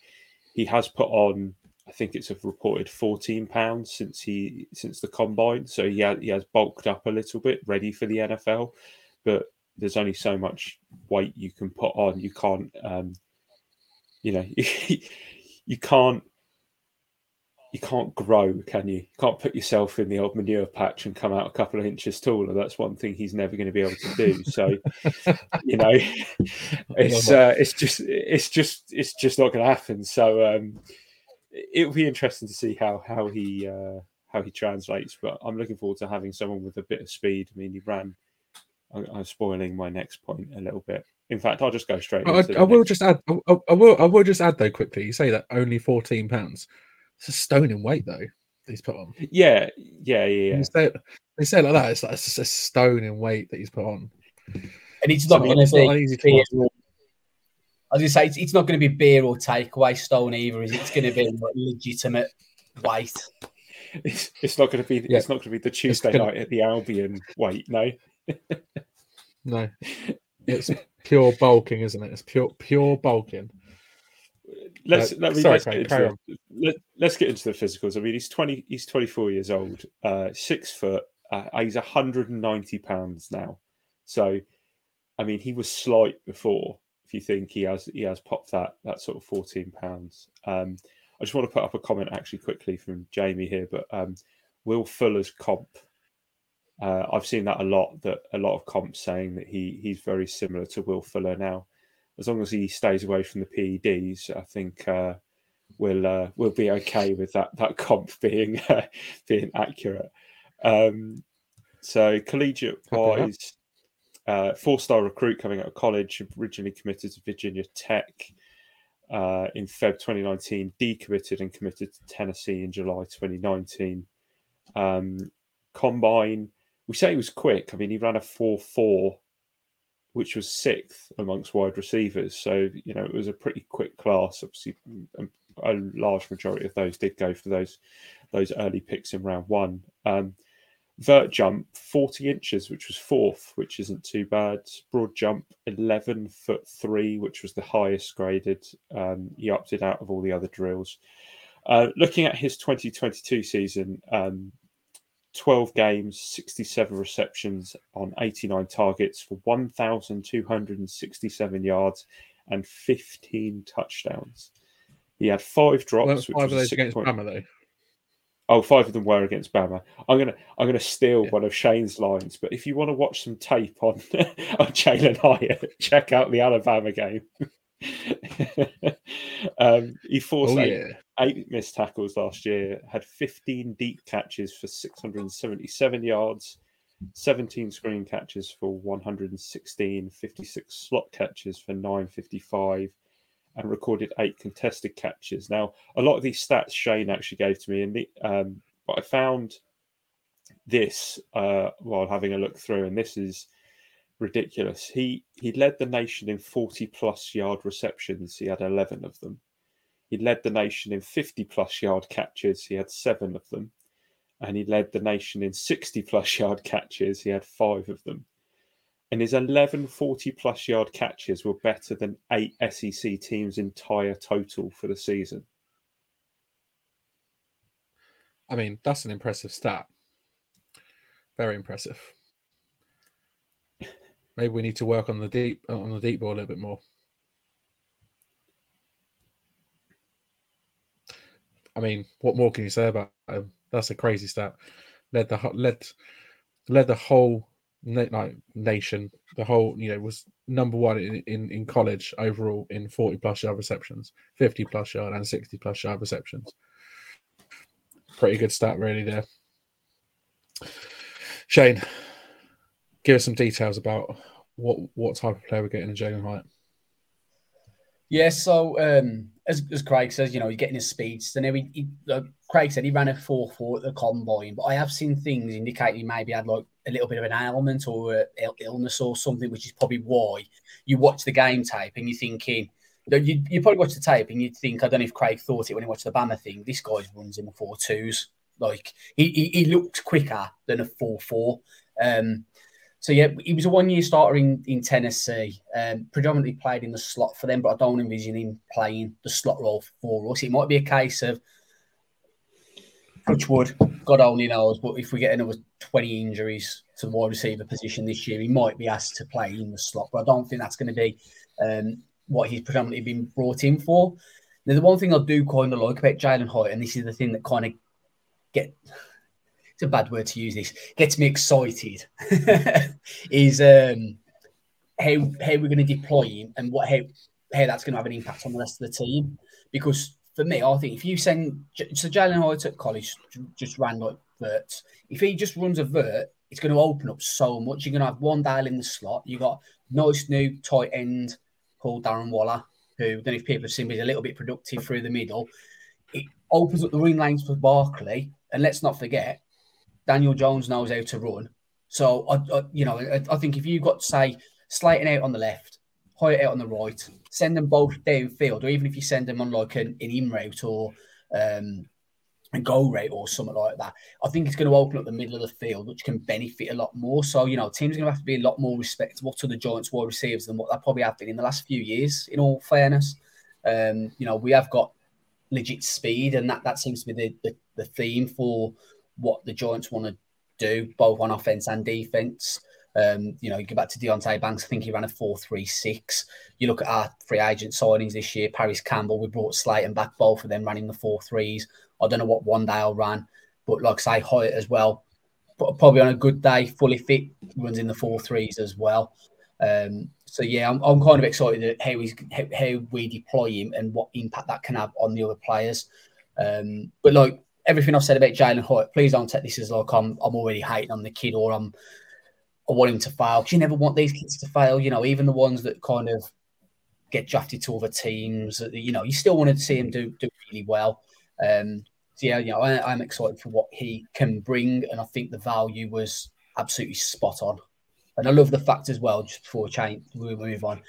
he has put on I think it's a reported 14 pounds since he since the combine. So he has, he has bulked up a little bit, ready for the NFL. But there's only so much weight you can put on. You can't, um, you know, you can't you can't grow, can you? You can't put yourself in the old manure patch and come out a couple of inches taller. That's one thing he's never going to be able to do. So, you know, it's uh, it's just it's just it's just not going to happen. So um, it'll be interesting to see how how he uh, how he translates. But I'm looking forward to having someone with a bit of speed. I mean, he ran. I'm spoiling my next point a little bit. In fact, I'll just go straight. I, I will just add. I, I, will. I will just add though quickly. You say that only 14 pounds. It's a stone in weight though. He's put on. Yeah, yeah, yeah. yeah. They, say, they say it like that. It's like it's just a stone in weight that he's put on. And it's not going to be. Beer, I was going say it's, it's not going to be beer or takeaway stone either. Is it? It's going to be like legitimate weight. It's, it's not going to be. Yeah. It's not going to be the Tuesday gonna... night at the Albion weight. No. No. It's pure bulking, isn't it? It's pure pure bulking let's uh, let me, sorry, let's, get into the, let, us get into the physicals. I mean, he's twenty. He's twenty four years old. Uh, six foot. Uh, he's hundred and ninety pounds now. So, I mean, he was slight before. If you think he has, he has popped that that sort of fourteen pounds. Um, I just want to put up a comment actually quickly from Jamie here, but um, Will Fuller's comp. Uh, I've seen that a lot. That a lot of comps saying that he he's very similar to Will Fuller now as long as he stays away from the PEDs, I think uh, we'll uh, we'll be okay with that that comp being uh, being accurate. Um, so collegiate wise, uh, four star recruit coming out of college, originally committed to Virginia Tech uh, in Feb 2019, decommitted and committed to Tennessee in July 2019. Um, combine, we say he was quick. I mean, he ran a 4 4 which was sixth amongst wide receivers. So, you know, it was a pretty quick class. Obviously, a large majority of those did go for those those early picks in round one. Um, vert jump, 40 inches, which was fourth, which isn't too bad. Broad jump, 11 foot three, which was the highest graded. Um, he opted out of all the other drills. Uh, looking at his 2022 season, um, 12 games, 67 receptions on 89 targets for 1,267 yards and 15 touchdowns. He had five drops. Well, five of those against point... Bama, though. Oh, five of them were against Bama. I'm gonna I'm gonna steal yeah. one of Shane's lines, but if you want to watch some tape on on Jalin Hyatt, check out the Alabama game. um, he forced oh, eight, yeah. eight missed tackles last year, had 15 deep catches for 677 yards, 17 screen catches for 116, 56 slot catches for 955, and recorded eight contested catches. Now, a lot of these stats Shane actually gave to me, and the, um, but I found this uh, while having a look through, and this is ridiculous. He he led the nation in 40 plus yard receptions. He had 11 of them. He led the nation in 50 plus yard catches. He had seven of them. And he led the nation in 60 plus yard catches. He had five of them. And his 11 40 plus yard catches were better than eight SEC teams' entire total for the season. I mean, that's an impressive stat. Very impressive. Maybe we need to work on the deep on the deep ball a little bit more. I mean, what more can you say about him? That's a crazy stat. Led the led led the whole like nation. The whole you know was number one in, in in college overall in forty plus yard receptions, fifty plus yard, and sixty plus yard receptions. Pretty good stat, really. There, Shane give us some details about what what type of player we're getting in Jalin Hyatt. Yeah, so um, as, as Craig says, you know, he's getting his speeds. And he, he uh, Craig said he ran a 4 4 at the combine, but I have seen things indicating he maybe had like a little bit of an ailment or a illness or something, which is probably why you watch the game tape and you're thinking, you, you probably watch the tape and you'd think, I don't know if Craig thought it when he watched the Bama thing, this guy runs in the 4 2s. Like he, he, he looked quicker than a 4 4. Um, so yeah, he was a one-year starter in, in Tennessee. Um, predominantly played in the slot for them, but I don't envision him playing the slot role for us. It might be a case of wood, God only knows. But if we get another twenty injuries to the wide receiver position this year, he might be asked to play in the slot. But I don't think that's going to be um, what he's predominantly been brought in for. Now, the one thing I do kind of like about Jalin Hyatt, and this is the thing that kind of get it's a bad word to use this gets me excited is um how how we're going to deploy him and what how how that's going to have an impact on the rest of the team. Because for me I think if you send so Jalin Hyatt at college just ran like vert if he just runs a vert it's going to open up so much. You're going to have Wan'Dale in the slot. You got nice new tight end called Darren Waller who then if people have seen is a little bit productive through the middle. It opens up the ring lanes for Barkley. And let's not forget, Daniel Jones knows how to run. So, I, I you know, I, I, think if you've got, say, Slayton out on the left, Hyatt out on the right, send them both downfield, or even if you send them on like an, an in route or um, a go rate or something like that, I think it's going to open up the middle of the field, which can benefit a lot more. So, you know, teams are going to have to be a lot more respectable to the Giants wide receivers than what they probably have been in the last few years, in all fairness. Um, you know, we have got legit speed, and that, that seems to be the, the the theme for what the Giants want to do, both on offense and defense. Um, you know, you go back to Deonte Banks, I think he ran a 4 3 6. You look at our free agent signings this year, Parris Campbell, we brought Slayton back, both of them running the 4 3s. I don't know what Wan'Dale ran, but like say, Hyatt as well. Probably on a good day, fully fit, runs in the 4 3s as well. Um, so yeah, I'm, I'm kind of excited at how, he's, how, how we deploy him and what impact that can have on the other players. Um, but like everything I've said about Jalin Hyatt, please don't take this as like I'm I'm already hating on the kid or I'm I want him to fail because you never want these kids to fail. You know, even the ones that kind of get drafted to other teams, you know, you still want to see him do do really well. Um, so yeah, you know, I, am excited for what he can bring, and I think the value was absolutely spot on. And I love the fact as well. Just before we change, we move on.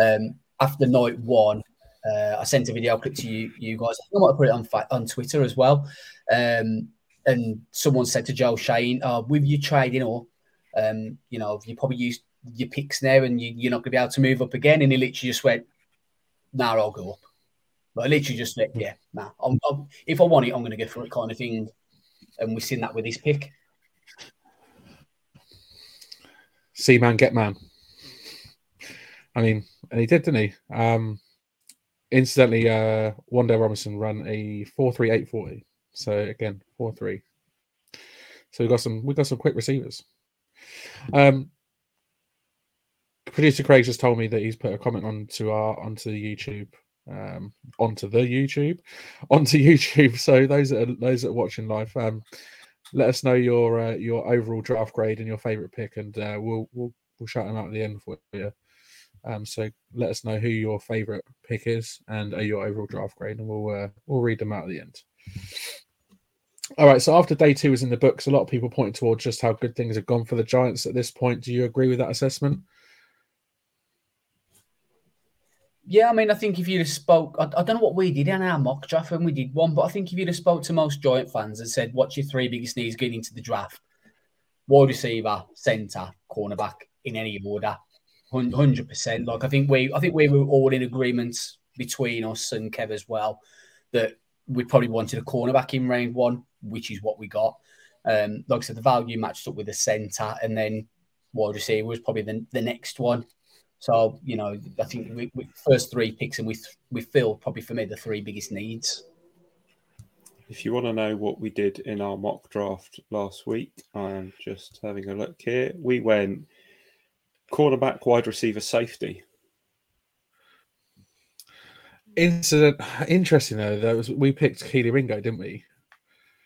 Um, after night one, uh, I sent a video clip to you, you guys. I might put it on on Twitter as well. Um, and someone said to Joe Schoen, oh, with your trading or, um, you know, you probably used your picks now and you, are not going to be able to move up again. And he literally just went, nah, I'll go up. But I literally just said, yeah, nah, I'm, I'm, if I want it, I'm going to go for it kind of thing. And we've seen that with his pick. See man, get man. I mean, and he did, didn't he? Um, incidentally, uh, Wan'Dale Robinson ran a four three eight forty. So again, four three. So we got some we got some quick receivers. Um, producer Craig just told me that he's put a comment onto our onto the YouTube, um, onto the YouTube, onto YouTube. So those that are, those that are watching live, um, let us know your uh, your overall draft grade and your favorite pick, and uh, we'll we'll we'll shout them out at the end for you. Um, so let us know who your favorite pick is and uh, your overall draft grade, and we'll uh, we'll read them out at the end. All right. So after day two is in the books, a lot of people pointed towards just how good things have gone for the Giants at this point. Do you agree with that assessment? Yeah, I mean, I think if you'd have spoke, I, I, don't know what we did in our mock draft when we did one, but I think if you'd have spoke to most Giant fans and said, "What's your three biggest needs getting into the draft?" Wide receiver, centre, cornerback, in any order, hundred percent. Like I think we, I think we were all in agreement between us and Kev as well that we probably wanted a cornerback in round one, which is what we got. Um, like I said, the value matched up with the centre, and then wide receiver was probably the, the next one. So you know, I think we, we first three picks, and we we feel probably for me the three biggest needs. If you want to know what we did in our mock draft last week, I'm just having a look here. We went cornerback, wide receiver, safety. Incident interesting though. That was we picked Kelee Ringo, didn't we?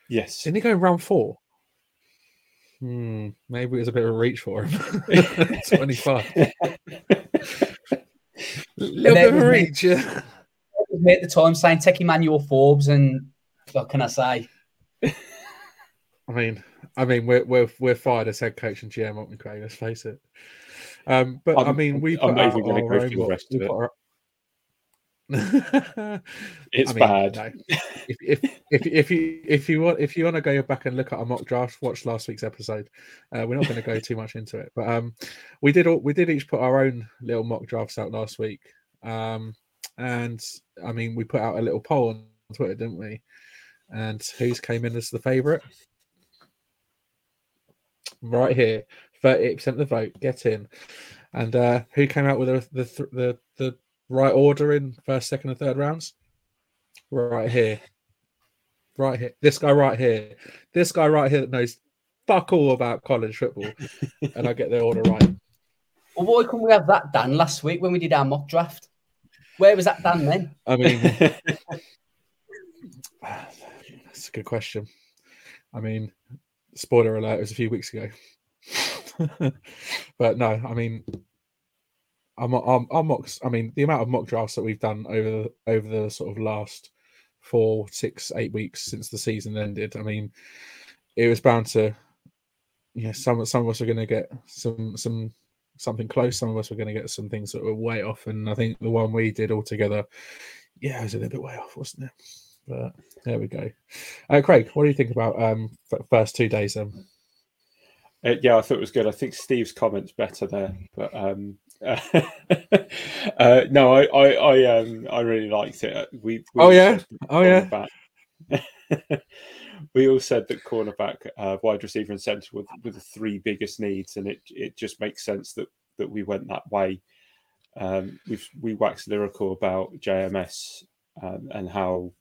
Yes. Didn't he go in round four? Hmm, maybe it was a bit of a reach for him. Twenty-five. little bit of a reach. Yeah. Me at the time saying take Emmanuel Forbes, and what can I say? I mean, I mean, we're we're we're fired as head coach and GM, aren't we, Craig? Let's face it. Um, but I'm, i mean, we put I'm not even going to go through the rest of it. Our... it's I mean, bad. No. If, if, if if you if you want if you want to go back and look at our mock draft, watch last week's episode. Uh, we're not going to go too much into it, but um, we did all, we did each put our own little mock drafts out last week. Um, and I mean, we put out a little poll on Twitter, didn't we? And who's came in as the favourite? Right here, 38% of the vote, get in. And uh, who came out with the, the the the right order in first, second, and third rounds? right here, right here, this guy right here, this guy right here that knows fuck all about college football, and I get the order right. Well, why couldn't we have that done last week when we did our mock draft? Where was that done then? I mean, that's a good question. I mean, spoiler alert, it was a few weeks ago. but no, I mean, I'm, I'm, I'm mocks. I mean, the amount of mock drafts that we've done over the over the sort of last four, six, eight weeks since the season ended. I mean, it was bound to, yeah. Some some of us are going to get some some something close. Some of us were going to get some things that were way off, and I think the one we did all together, yeah, it was a little bit way off, wasn't it? But there we go. Uh, Craig, what do you think about um first two days? Um, uh, yeah, I thought it was good. I think Steve's comments better there, but um, uh, no, I, I, I, um, I really liked it. We, we oh yeah, oh yeah. we all said that cornerback, uh, wide receiver, and centre were, were the three biggest needs, and it it just makes sense that that we went that way. Um, we've we waxed lyrical about JMS um, and how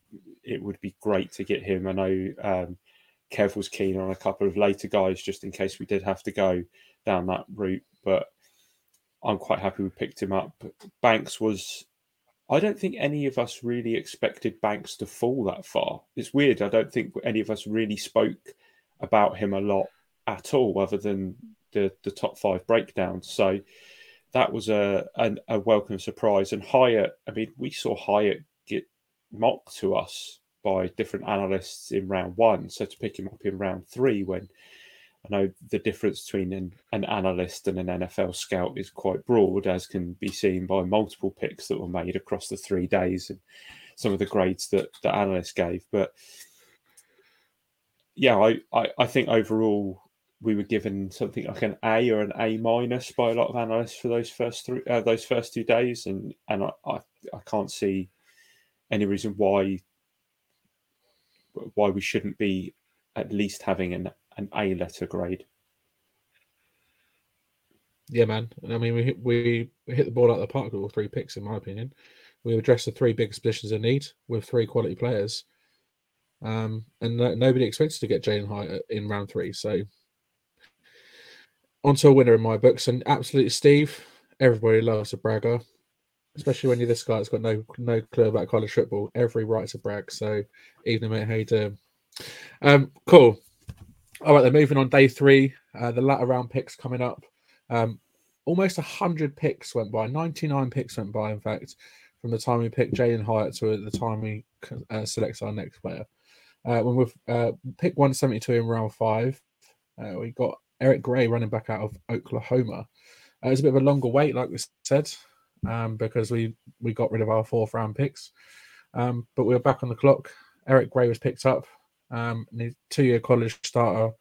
it would be great to get him. I know um, Kev was keen on a couple of later guys just in case we did have to go down that route, but I'm quite happy we picked him up. Banks was I don't think any of us really expected Banks to fall that far. It's weird. I don't think any of us really spoke about him a lot at all, other than the the top five breakdowns. So that was a a, a welcome surprise. And Hyatt, I mean, we saw Hyatt get mocked to us by different analysts in round one. So to pick him up in round three, when I know the difference between an, an analyst and an NFL scout is quite broad, as can be seen by multiple picks that were made across the three days and some of the grades that the analysts gave. But yeah, I, I, I think overall we were given something like an A or an A minus by a lot of analysts for those first three uh, those first two days, and and I, I, I can't see any reason why why we shouldn't be at least having an an A letter grade. Yeah, man. I mean, we we hit the ball out of the park with all three picks, in my opinion. We addressed the three biggest positions in need with three quality players, um, and no, nobody expects to get Jalin Hyatt in round three. So, onto a winner in my books, and absolutely Steve. Everybody loves a bragger, especially when you're this guy that's got no no clue about college football. Every right to brag. So, evening, mate. How you doing? Um, cool. All right, they're moving on day three. Uh, the latter round picks coming up. Um, almost 100 picks went by, 99 picks went by, in fact, from the time we picked Jalin Hyatt to the time we uh, select our next player. Uh, when we've uh, picked 172 in round five, uh, we got Eric Gray running back out of Oklahoma. Uh, it was a bit of a longer wait, like we said, um, because we, we got rid of our fourth round picks. Um, but we were back on the clock. Eric Gray was picked up um, two-year college starter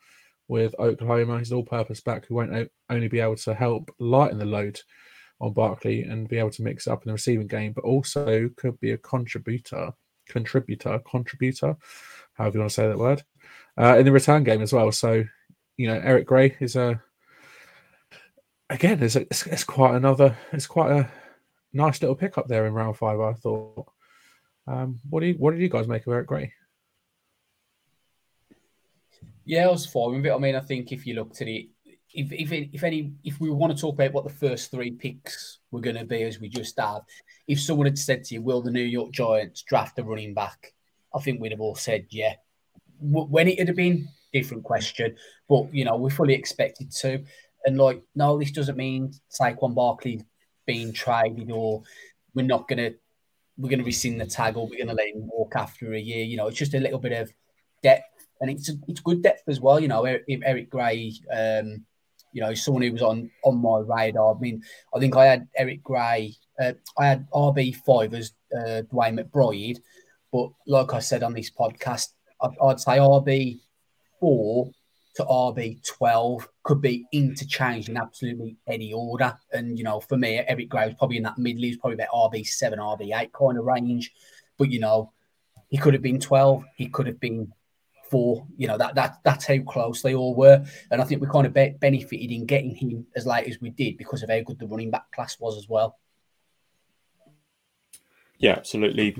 with Oklahoma. He's an all-purpose back who won't only be able to help lighten the load on Barkley and be able to mix up in the receiving game, but also could be a contributor, contributor, contributor, however you want to say that word, uh, in the return game as well. So, you know, Eric Gray is a again, it's, it's, it's quite another, it's quite a nice little pickup there in round five. I thought. Um, what do you, what did you guys make of Eric Gray? Yeah, I was fine with it. I mean, I think if you looked at it, if if if any, if we want to talk about what the first three picks were going to be, as we just have, if someone had said to you, "Will the New York Giants draft a running back?" I think we'd have all said, "Yeah." When it had been different question, but you know we fully expected to, and like, no, this doesn't mean Saquon Barkley being traded or we're not gonna we're gonna rescind the tag or we're gonna let him walk after a year. You know, it's just a little bit of depth and it's it's good depth as well. You know, Eric, Eric Gray, um, you know, someone who was on on my radar. I mean, I think I had Eric Gray, uh, I had RB five as uh, DeWayne McBride, but like I said on this podcast, I'd, I'd say RB four to RB twelve could be interchanged in absolutely any order. And you know, for me, Eric Gray was probably in that middle. He was probably about RB seven, RB eight kind of range. But you know, he could have been twelve. He could have been four. You know that that that's how close they all were, and I think we kind of be- benefited in getting him as late as we did because of how good the running back class was as well. Yeah, absolutely.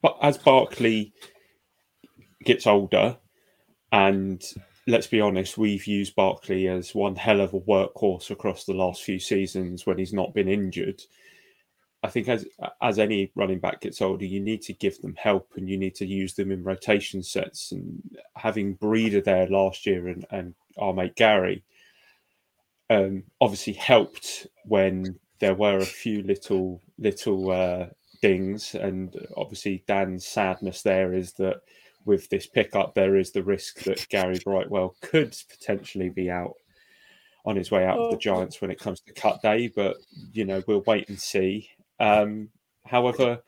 but as Barkley gets older, and let's be honest, we've used Barkley as one hell of a workhorse across the last few seasons when he's not been injured. I think as as any running back gets older, you need to give them help and you need to use them in rotation sets. And having Breida there last year and, and our mate Gary um, obviously helped when there were a few little little uh, dings. And obviously Dan's sadness there is that with this pickup, there is the risk that Gary Brightwell could potentially be out on his way out of the oh. Giants when it comes to cut day. But you know, we'll wait and see. Um, however,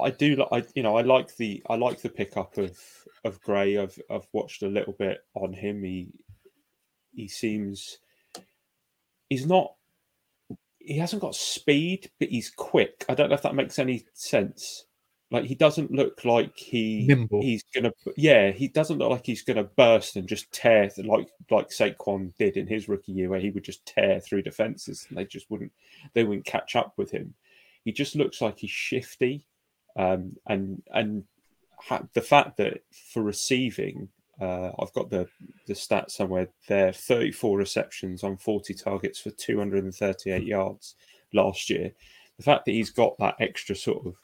I do, I you know, I like the I like the pickup of of Gray. I've I've watched a little bit on him. He he seems he's not he hasn't got speed, but he's quick. I don't know if that makes any sense. Like he doesn't look like he Nimble. he's gonna yeah he doesn't look like he's gonna burst and just tear like like Saquon did in his rookie year where he would just tear through defenses and they just wouldn't they wouldn't catch up with him. He just looks like he's shifty, um, and and ha- the fact that for receiving, uh, I've got the the stats somewhere there: thirty four receptions on forty targets for two hundred and thirty eight yards last year. The fact that he's got that extra sort of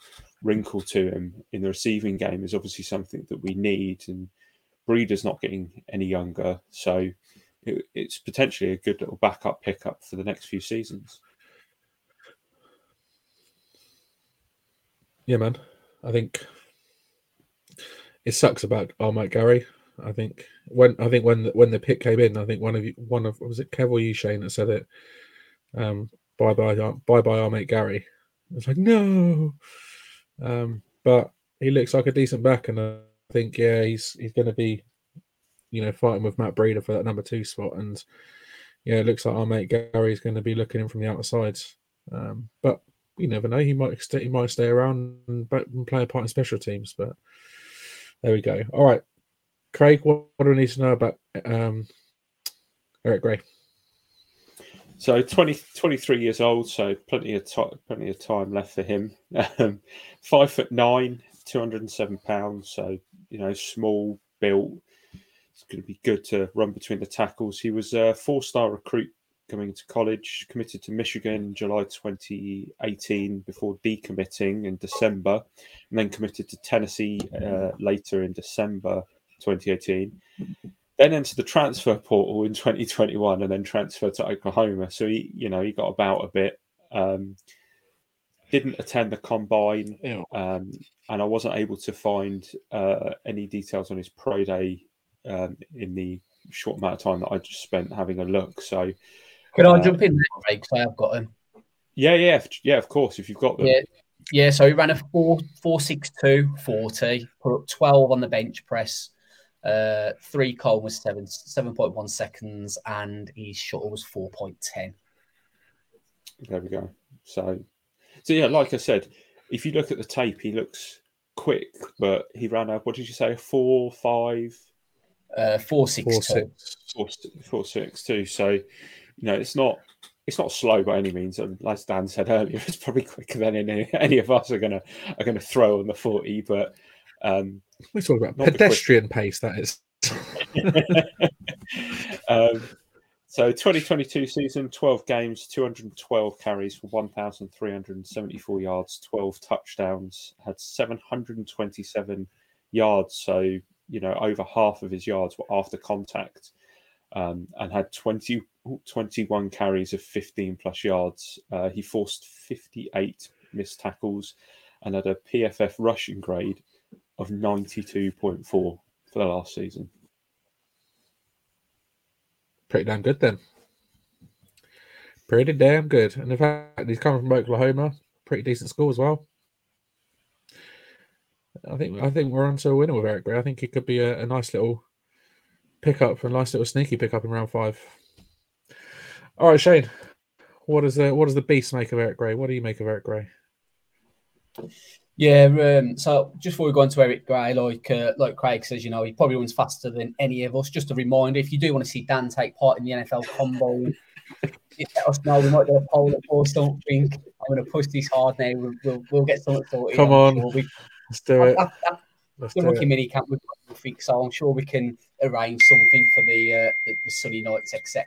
wrinkle to him in the receiving game is obviously something that we need. And Breida's not getting any younger, so it, it's potentially a good little backup pickup for the next few seasons. Yeah, man. I think it sucks about oh Mike Gary. I think when I think when when the pick came in, I think one of you, one of was it Kev or you Shane that said it. Um, bye bye bye bye our mate Gary. It's like no, um, but he looks like a decent back, and I think yeah, he's he's going to be, you know, fighting with Matt Breida for that number two spot, and yeah, it looks like our mate Gary's going to be looking in from the outside. Um, but you never know; he might stay, he might stay around and, and play a part in special teams. But there we go. All right, Craig, what, what do we need to know about um, Eric Gray? So 20, 23 years old, so plenty of time, plenty of time left for him. Um, five foot nine, two hundred and seven pounds. So you know, small built. It's going to be good to run between the tackles. He was a four-star recruit coming to college, committed to Michigan in July 2018 before decommitting in December, and then committed to Tennessee uh, later in December 2018 then entered the transfer portal in 2021 and then transferred to Oklahoma. So he, you know, he got about a bit. Um, didn't attend the combine, um, and I wasn't able to find uh, any details on his pro day um, in the short amount of time that I just spent having a look. So, can I uh, jump in there, Craig? Because I have got him. Yeah, yeah, yeah. Of course, if you've got them. Yeah, yeah. So he ran a four four six two forty, put up twelve on the bench press. Uh, three cone was seven seven point one seconds, and his shuttle was four point ten. There we go. So, so yeah, like I said, if you look at the tape, he looks quick, but he ran a what did you say? Four five. Uh, four six four, two. Six. Four, four six two. So, you know, it's not it's not slow by any means. And as Dan said earlier, it's probably quicker than any, any of us are gonna are gonna throw on the forty. But um, we're talking about pedestrian pace, that is. um, so 2022 season, 12 games, 212 carries for 1,374 yards, 12 touchdowns, had 727 yards. So, you know, over half of his yards were after contact um, and had 20, 21 carries of 15 plus yards. Uh, he forced 58 missed tackles and had a PFF rushing grade of 92.4 for the last season. Pretty damn good then. Pretty damn good. And in fact, he's coming from Oklahoma. Pretty decent school as well. I think I think we're on to a winner with Eric Gray. I think it could be a, a nice little pickup, a nice little sneaky pickup in round five. All right, Shane. What is the what does the beast make of Eric Gray? What do you make of Eric Gray? Yeah, um, so just before we go on to Eric Gray, like uh, like Craig says, you know, he probably runs faster than any of us. Just a reminder, if you do want to see Dan take part in the NFL combo, let us know. We might do a poll or something. I'm going to push this hard now. We'll, we'll, we'll get something sorted. Come on, sure. we, let's do it. Let's the rookie mini camp got nothing, so I'm sure we can arrange something for the uh, the, the sunny nights, etc.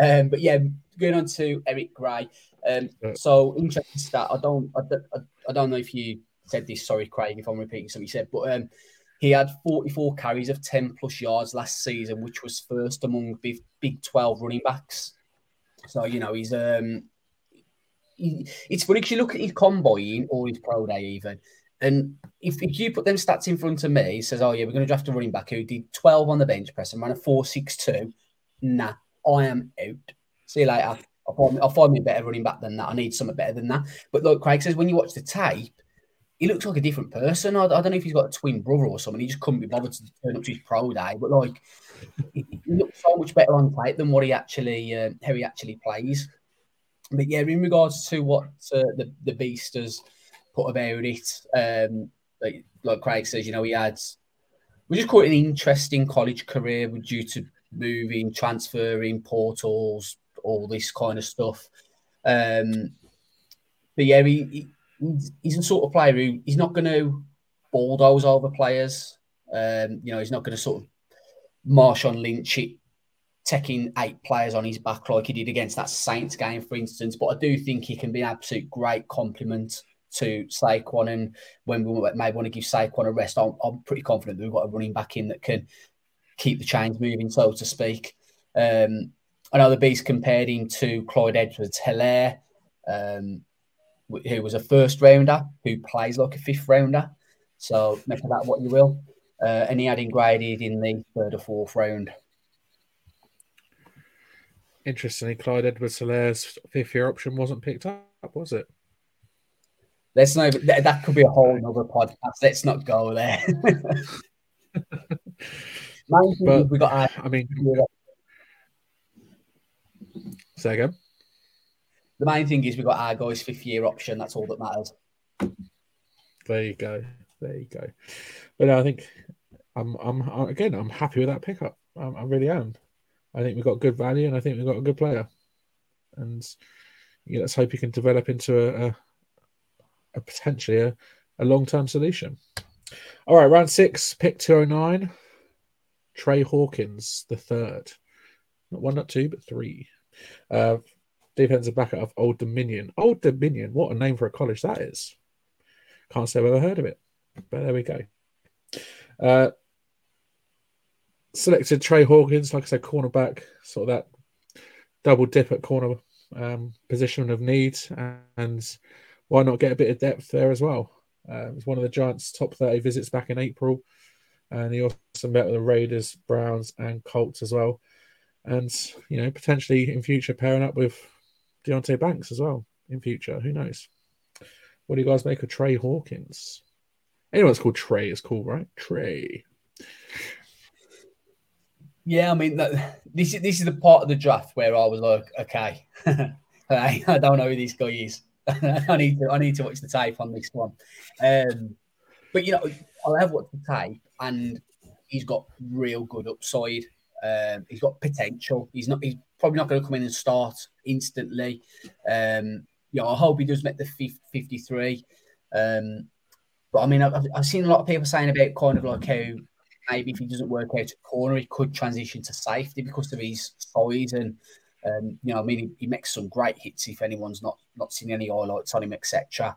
Um, but yeah, going on to Eric Gray. Um, so interesting stat. I don't, I, I, I, don't know if you said this. Sorry, Craig, if I'm repeating something you said, but um, he had 44 carries of 10 plus yards last season, which was first among big, big 12 running backs. So you know he's um, he, it's funny because you look at his combine or his pro day even. And if, if you put them stats in front of me, he says, Oh, yeah, we're going to draft a running back who did 12 on the bench press and ran a 4.62. Nah, I am out. See you later. I'll find, I'll find me a better running back than that. I need something better than that. But look, Craig says, when you watch the tape, he looks like a different person. I, I, don't know if he's got a twin brother or something. He just couldn't be bothered to turn up to his pro day. But like, he, looks so much better on tape than what he actually, uh, how he actually plays. But yeah, in regards to what uh, the the Beast has put about it. Um, like, like Craig says, you know, he had we just call it an interesting college career due to moving, transferring, portals, all this kind of stuff. Um, but yeah, he, he, he's the sort of player who he's not going to bulldoze over players. Um, you know, he's not going to sort of Marshawn Lynch it, taking eight players on his back like he did against that Saints game, for instance. But I do think he can be an absolute great complement to Saquon. And when we may want to give Saquon a rest, I'm, I'm, pretty confident that we've got a running back in that can keep the chains moving, so to speak. Um, I know the Beast compared him to Clyde Edwards Helaire, um, who was a first rounder who plays like a fifth rounder. So make of that what you will. Uh, and he had graded in the third or fourth round. Interestingly, Clyde Edwards Helaire's fifth year option wasn't picked up, was it? Let's not. That, that could be a whole other podcast. Let's not go there. but, we got. Our, I mean, say again. The main thing is we've got guys' fifth year option. That's all that matters. There you go. There you go. But I think I'm. I'm again. I'm happy with that pickup. I, I really am. I think we've got good value, and I think we've got a good player. And let's hope he can develop into a, a a potentially a, a long term solution. All right, round six, pick 209. Trey Hawkins, the third. Not one, not two, but three. Uh, defensive back of Old Dominion. Old Dominion, what a name for a college that is. Can't say I've ever heard of it, but there we go. Uh, selected Trey Hawkins, like I said, cornerback, sort of that double dip at corner um, position of need, and why not get a bit of depth there as well? Uh, it was one of the Giants' top 30 visits back in April. And he also met with the Raiders, Browns, and Colts as well. And, you know, potentially in future pairing up with Deonte Banks as well in future. Who knows? What do you guys make of Trey Hawkins? Anyone's called Trey is cool, right? Trey. Yeah, I mean, this is this is the part of the draft where I was like, okay, I don't know who this guy is. I need to I need to watch the tape on this one. Um, but you know, I have watched the tape, and he's got real good upside. Um, he's got potential. He's not. He's probably not going to come in and start instantly. Um, you know, I hope he does make the 53. Um, but I mean, I've, I've seen a lot of people saying about kind of like how maybe if he doesn't work out at corner, he could transition to safety because of his size and um, you know, I mean, he, he, makes some great hits. If anyone's not not seen any highlights on him, etc.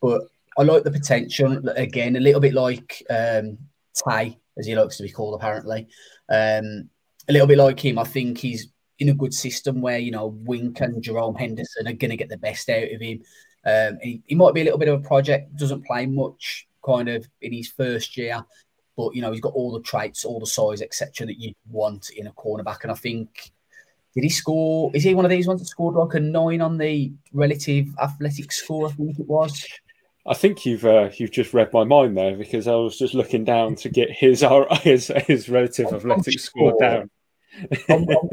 But I like the potential. Again, a little bit like um, Tay, as he likes to be called, apparently. Um, a little bit like him. I think he's in a good system where you know Wink and Jerome Henderson are going to get the best out of him. Um, he, he might be a little bit of a project. Doesn't play much, kind of in his first year, but you know he's got all the traits, all the size, etc. that you want in a cornerback. And I think did he score? Is he one of these ones that scored like a nine on the relative athletic score? I think it was. I think you've uh, you've just read my mind there because I was just looking down to get his his, his relative athletic score down. I'm, I'm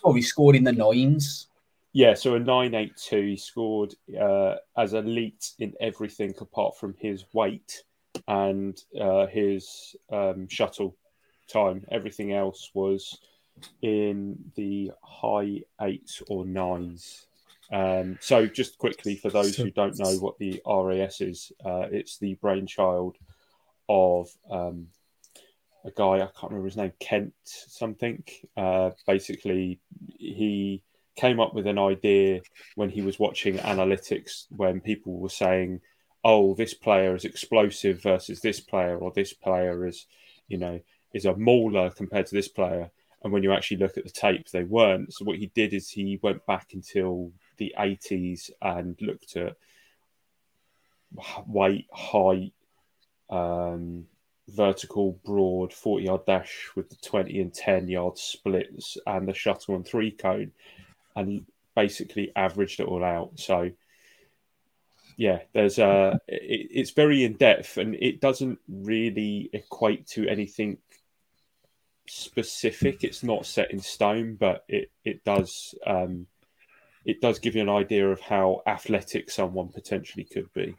sure he scored in the nines. Yeah, so a nine eight two. He scored uh, as elite in everything apart from his weight and uh, his um, shuttle time. Everything else was in the high eights or nines. Um, so, just quickly for those who don't know what the RAS is, uh, it's the brainchild of um, a guy I can't remember his name, Kent something. Uh, basically, he came up with an idea when he was watching analytics when people were saying, "Oh, this player is explosive versus this player, or this player is, you know, is a mauler compared to this player." And when you actually look at the tape, they weren't. So what he did is he went back until the 80s and looked at weight, height, um, vertical, broad, 40 yard dash with the 20 and 10 yard splits and the shuttle and three cone and basically averaged it all out. So, yeah, there's a, it, it's very in depth and it doesn't really equate to anything specific. It's not set in stone, but it, it does, um, it does give you an idea of how athletic someone potentially could be.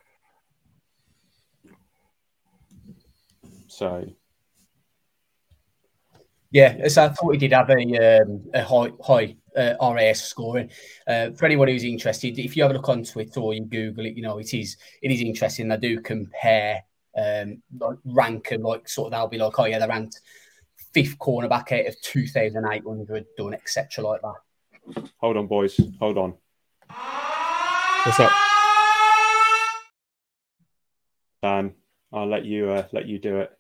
So, yeah, so I thought he did have a, um, a high, high uh, RAS scoring. Uh, for anyone who's interested, if you have a look on Twitter or you Google it, you know it is it is interesting. They do compare um, like rank and like sort of they'll be like, oh yeah, they're ranked fifth cornerback out of two thousand eight hundred done, etc. like that. Hold on, boys. Hold on. What's up? Dan, I'll let you uh, let you do it.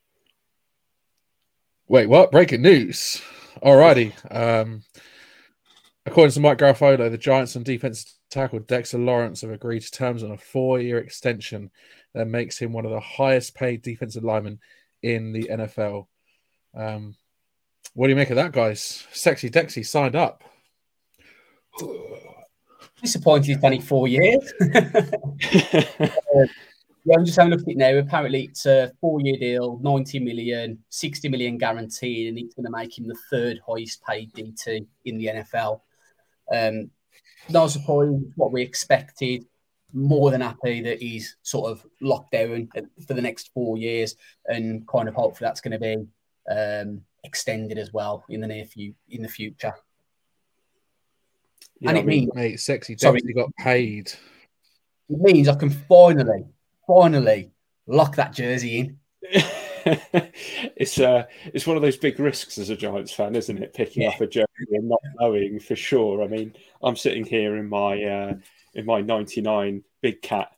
Wait, what? Breaking news. Alrighty. Um, according to Mike Garafolo, the Giants and defense tackle Dexter Lawrence have agreed to terms on a four-year extension that makes him one of the highest-paid defensive linemen in the NFL. Um, what do you make of that, guys? Sexy Dexy signed up. Disappointed it's only four years. Yeah, I'm just having a look at it now. Apparently, it's a four year deal, 90 million, 60 million guaranteed, and it's going to make him the third highest paid DT in the NFL. Um, no surprise, what we expected. More than happy that he's sort of locked down for the next four years, and kind of hopefully that's going to be um, extended as well in the near few in the future. Yeah, and it I mean, means, mate, sexy. Sorry, got paid. It means I can finally finally lock that jersey in. it's uh it's one of those big risks as a Giants fan, isn't it? Picking yeah. up a jersey and not knowing for sure. I mean, I'm sitting here in my uh in my 99 big cat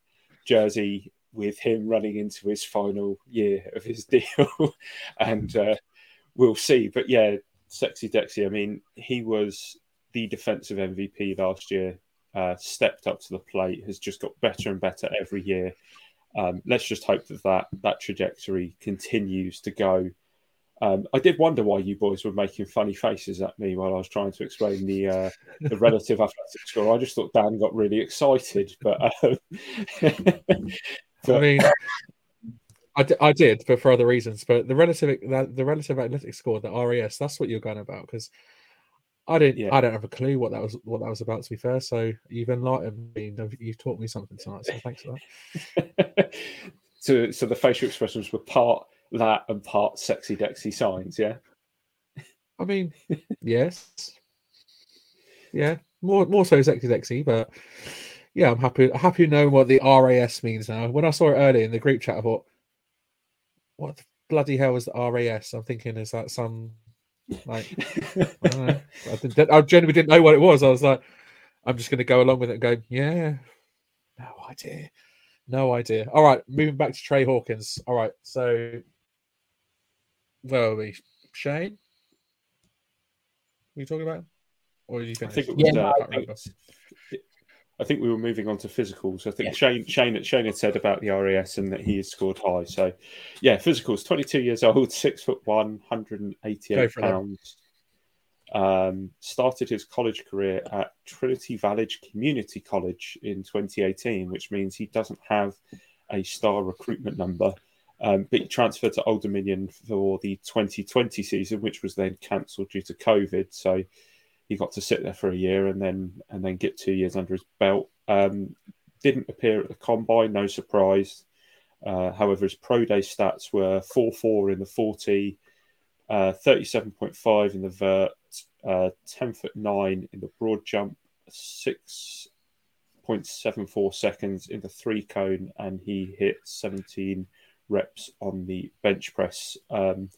jersey with him running into his final year of his deal and uh we'll see. But yeah, sexy Dexy, I mean, he was the defensive MVP last year, uh, stepped up to the plate, has just got better and better every year. Um, let's just hope that, that that trajectory continues to go. Um, I did wonder why you boys were making funny faces at me while I was trying to explain the uh, the relative athletic score. I just thought Dan got really excited, but, um, but... I mean, I, d- I did, but for other reasons. But the relative the, the relative athletic score, the RES, that's what you're going about because I didn't. Yeah. I don't have a clue what that was. What that was about. To be fair, so you've enlightened me. You've taught me something tonight. So thanks for that. so, so the facial expressions were part that and part sexy dexy signs. Yeah. I mean, yes. Yeah, more more so sexy dexy, but yeah, I'm happy happy knowing what the RAS means now. When I saw it earlier in the group chat, I thought, what the bloody hell is the RAS? I'm thinking, is that some like, I, I, didn't, I genuinely didn't know what it was. I was like, I'm just going to go along with it and go, yeah, no idea. No idea. All right, moving back to Trey Hawkins. All right, so where are we? Shane? What are you talking about? Or you I think it was, yeah, uh, I, think, I think we were moving on to physicals. I think yeah. Shane, Shane, Shane had said about the RES and that he has scored high. So, yeah, physicals. Twenty-two years old, six foot one, hundred and eighty-eight pounds. Um, started his college career at Trinity Valley Community College in 2018, which means he doesn't have a star recruitment number. Um, but he transferred to Old Dominion for the 2020 season, which was then cancelled due to COVID. So he got to sit there for a year and then and then get two years under his belt. Um, didn't appear at the combine, no surprise. Uh, however, his pro day stats were 4 4 in the 40, uh, 37.5 in the vert, uh, 10 foot 9 in the broad jump, 6.74 seconds in the three cone, and he hit 17 reps on the bench press. Um,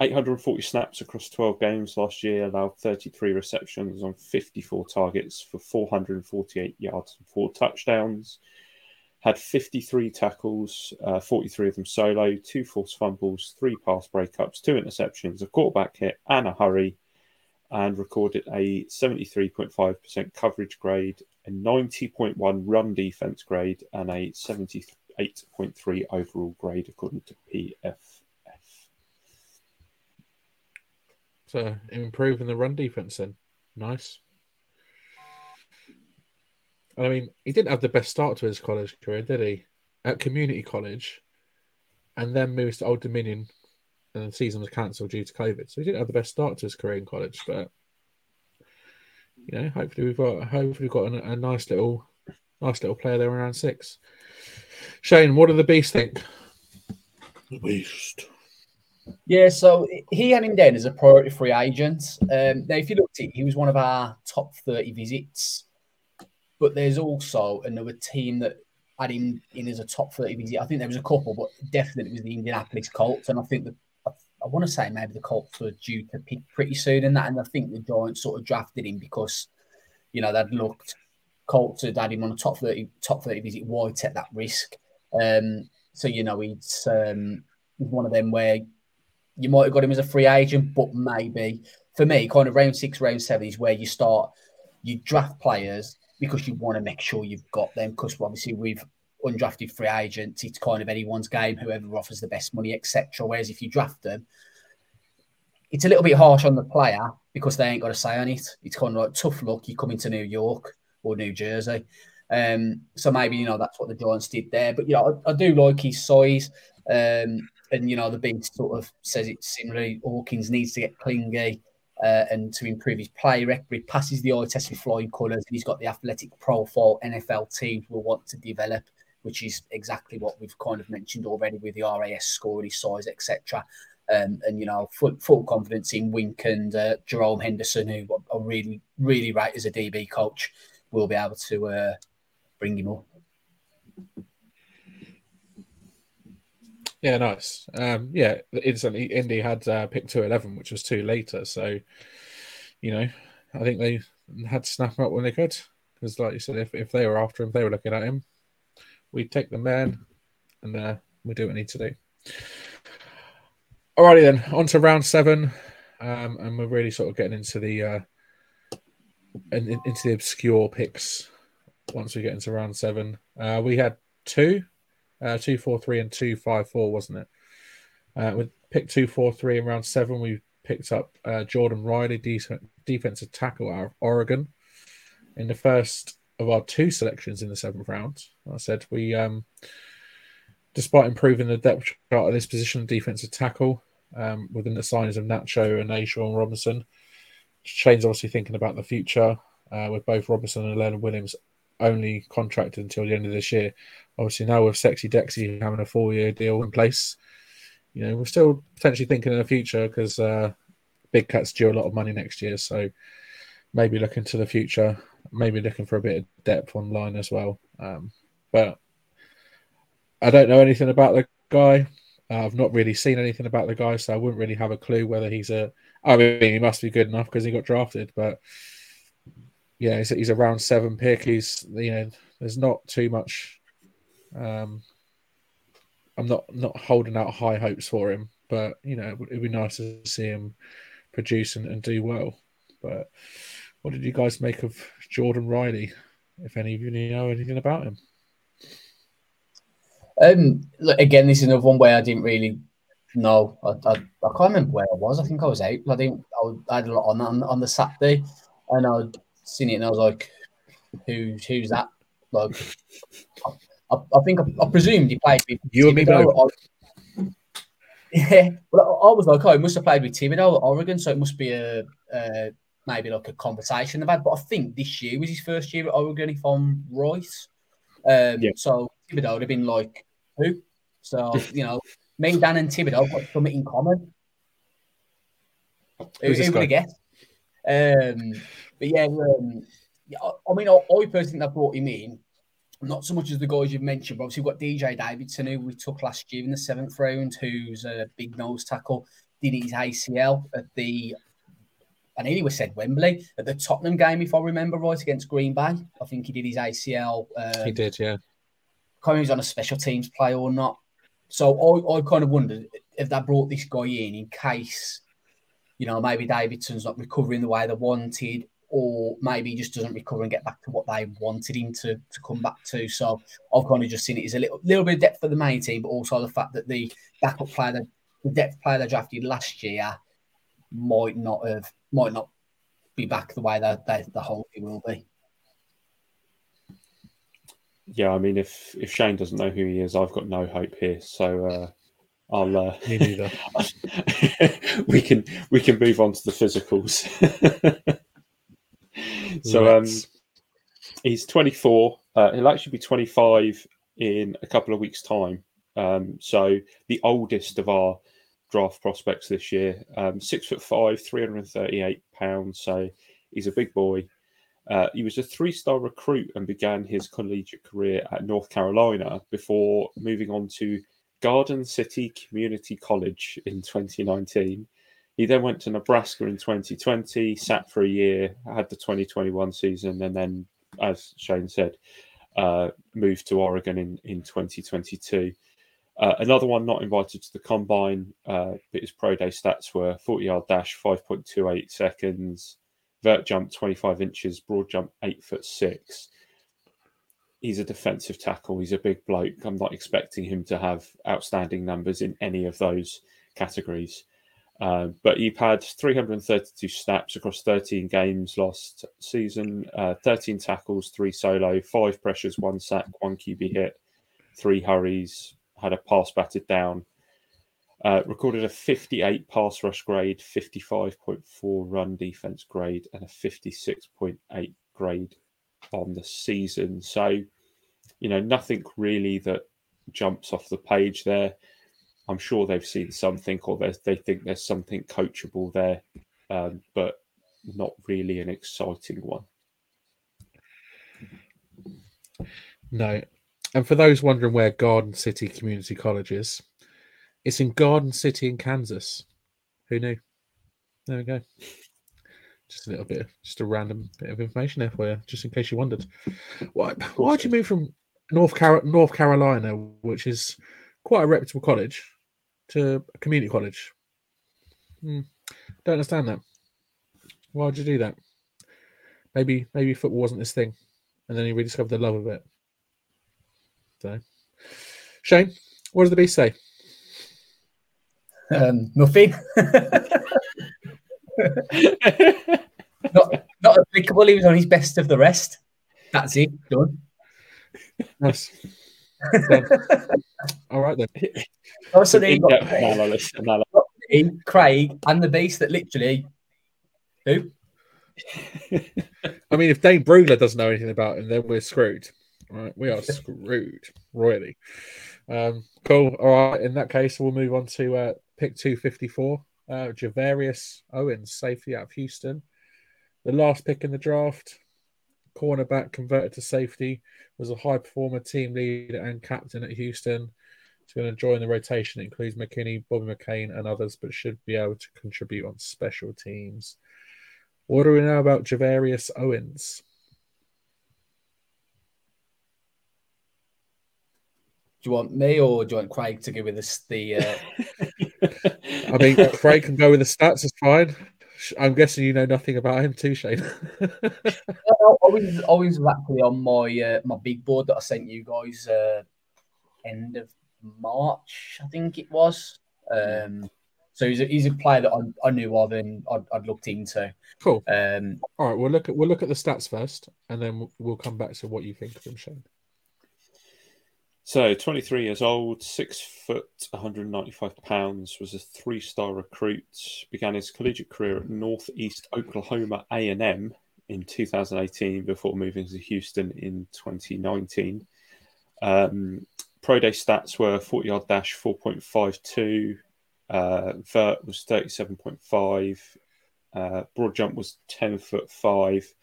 840 snaps across 12 games last year, allowed 33 receptions on 54 targets for 448 yards and four touchdowns. Had 53 tackles, uh, 43 of them solo, two forced fumbles, three pass breakups, two interceptions, a quarterback hit, and a hurry, and recorded a 73.5% coverage grade, a 90.1 run defense grade, and a 78.3 overall grade according to PF. Improving the run defense then. Nice. I mean, he didn't have the best start to his college career, did he? At community college, and then moves to Old Dominion, and the season was cancelled due to COVID. So he didn't have the best start to his career in college, but you know, hopefully we've got hopefully we've got a, a nice little nice little player there around six. Shane, what do the beast think? The beast. Yeah, so he had him down as a priority free agent. Um, now, if you looked at it, he was one of our top 30 visits. But there's also another team that had him in as a top 30 visit. I think there was a couple, but definitely it was the Indianapolis Colts. And I think that I, I want to say maybe the Colts were due to pick pretty soon in that. And I think the Giants sort of drafted him because, you know, they'd looked, Colts had had him on a top 30, top 30 visit. Why take that risk? Um, so, you know, it's um, one of them where you might have got him as a free agent, but maybe for me, kind of round six, round seven is where you start. You draft players because you want to make sure you've got them. Because obviously, with undrafted free agents, it's kind of anyone's game, whoever offers the best money, etc. Whereas if you draft them, it's a little bit harsh on the player because they ain't got a say on it. It's kind of like tough luck. You come into New York or New Jersey. Um, so maybe you know that's what the Giants did there. But you know, I, I do like his size. Um, and you know the beast sort of says it similarly. Hawkins needs to get clingy uh, and to improve his play record. He passes the eye test with flying colours, he's got the athletic profile NFL teams will want to develop, which is exactly what we've kind of mentioned already with the RAS score, his size, etc. Um, and you know, full, full confidence in Wink and uh, Jerome Henderson, who are really, really right as a DB coach, will be able to uh, bring him up. Yeah, nice. Um, yeah, instantly Indy had uh, pick two eleven, which was two later. So, you know, I think they had to snap up when they could. Because, like you said, if, if they were after him, they were looking at him. We'd take the man, and uh, we do what we need to do. Alrighty then, on to round seven, um, and we're really sort of getting into the uh, in, into the obscure picks. Once we get into round seven, uh, we had two uh, two four three and two five four, wasn't it? Uh, we picked two four three in round seven. We picked up uh, Jordon Riley, decent defensive tackle out of Oregon, in the first of our two selections in the seventh round. I said we, um, despite improving the depth chart of this position, defensive tackle, um, within the signings of Nacho and A'Shawn Robinson, Schoen's obviously thinking about the future uh, with both Robinson and Leonard Williams only contracted until the end of this year. Obviously, now with Sexy Dexy having a four year deal in place, you know, we're still potentially thinking in the future because uh, Big Cat's due a lot of money next year. So maybe looking to the future, maybe looking for a bit of depth online as well. Um, but I don't know anything about the guy. Uh, I've not really seen anything about the guy, so I wouldn't really have a clue whether he's a. I mean, he must be good enough because he got drafted, but yeah, he's, he's a round seven pick. He's you know, there's not too much. Um, I'm not not holding out high hopes for him, but you know, it'd be nice to see him produce and, and do well. But what did you guys make of Jordon Riley? If any of you know anything about him. Um, again, this is another one where I didn't really know. I, I, I can't remember where I was. I think I was out. I didn't. I, I had a lot on on, on the Saturday, and I seen it and I was like, "Who? Who's that?" Like, I, I think I, I, presumed he played with you and me both. Yeah, well, I was like, "Oh, he must have played with Thibodeaux at Oregon, so it must be a, a maybe like a conversation they've had." But I think this year was his first year at Oregon, if I'm right. Um, yeah. So Thibodeaux would have been like, "Who?" So you know, me, Dan, and Thibodeaux got something in common. Who's who, who would have guessed? Um, but yeah, um, I mean, I, I personally think they brought him in not so much as the guys you've mentioned, but obviously we've got DJ Davidson, who we took last year in the seventh round, who's a big nose tackle, did his ACL at the, I nearly was said Wembley, at the Tottenham game, if I remember right, against Green Bay. I think he did his ACL. Um, he did, yeah. Kind of he's on a special teams play or not. So I, I kind of wondered if they brought this guy in in case, you know, maybe Davidson's not recovering the way they wanted, or maybe he just doesn't recover and get back to what they wanted him to, to come back to. So I've kind of just seen it as a little, little bit of depth for the main team, but also the fact that the backup player, the, the depth player they drafted last year might not have, might not be back the way that they, the whole thing will be. Yeah, I mean, if if Shane doesn't know who he is, I've got no hope here. So uh, I'll uh, me neither. we can we can move on to the physicals. so um, he's 24. Uh, he'll actually be 25 in a couple of weeks' time. Um, so the oldest of our draft prospects this year. Um, six foot five, 338 pounds. So he's a big boy. Uh, he was a three star recruit and began his collegiate career at North Carolina before moving on to Garden City Community College in 2019. He then went to Nebraska in 2020, sat for a year, had the 2021 season, and then, as Shane said, uh, moved to Oregon in, in 2022. Uh, another one not invited to the combine, uh, but his pro day stats were 40 yard dash, 5.28 seconds, vert jump 25 inches, broad jump 8 foot 6. He's a defensive tackle. He's a big bloke. I'm not expecting him to have outstanding numbers in any of those categories. Uh, but he had 332 snaps across 13 games last season, uh, 13 tackles, three solo, five pressures, one sack, one QB hit, three hurries, had a pass batted down. Uh, recorded a 58 pass rush grade, 55.4 run defense grade, and a 56.8 grade on the season. So, you know, nothing really that jumps off the page there. I'm sure they've seen something or they think there's something coachable there, um, but not really an exciting one. No. And for those wondering where Garden City Community College is, it's in Garden City in Kansas. Who knew? There we go. Just a little bit, just a random bit of information there for you, just in case you wondered. Why? Why'd you move from North Car- North Carolina, which is quite a reputable college, to a community college. Hmm. Don't understand that. Why would you do that? Maybe maybe football wasn't his thing, and then he rediscovered the love of it. So, Shane, what does the beast say? Um, nothing. not not applicable. He was on his best of the rest. That's it. Done. Yes. All right then. Also, got Craig, Craig and the beast that literally who? I mean, if Dane Brugler doesn't know anything about him, then we're screwed. Right, we are screwed royally. Um, cool. All right. In that case, we'll move on to uh, pick two fifty four. Uh, Gervarius Owens, safety out of Houston. The last pick in the draft, cornerback converted to safety, was a high performer, team leader, and captain at Houston. He's going to join the rotation. It includes McKinney, Bobby McCain, and others, but should be able to contribute on special teams. What do we know about Gervarius Owens? Do you want me or do you want Craig to give us the? Uh... I mean, Craig can go with the stats. It's fine. I'm guessing you know nothing about him too, Shane. always, always actually on my uh, my big board that I sent you guys uh, end of March, I think it was. Um, so he's a, he's a player that I, I knew of and I'd, I'd, looked into. Cool. Um, All right, we'll look at we'll look at the stats first, and then we'll, we'll come back to what you think of him, Shane. So, 23 years old, six foot, 195 pounds, was a three-star recruit. Began his collegiate career at Northeast Oklahoma A&M in 2018 before moving to Houston in 2019. Um, pro day stats were 40 yard dash 4.52, uh, vert was 37.5, uh, broad jump was 10 foot 5,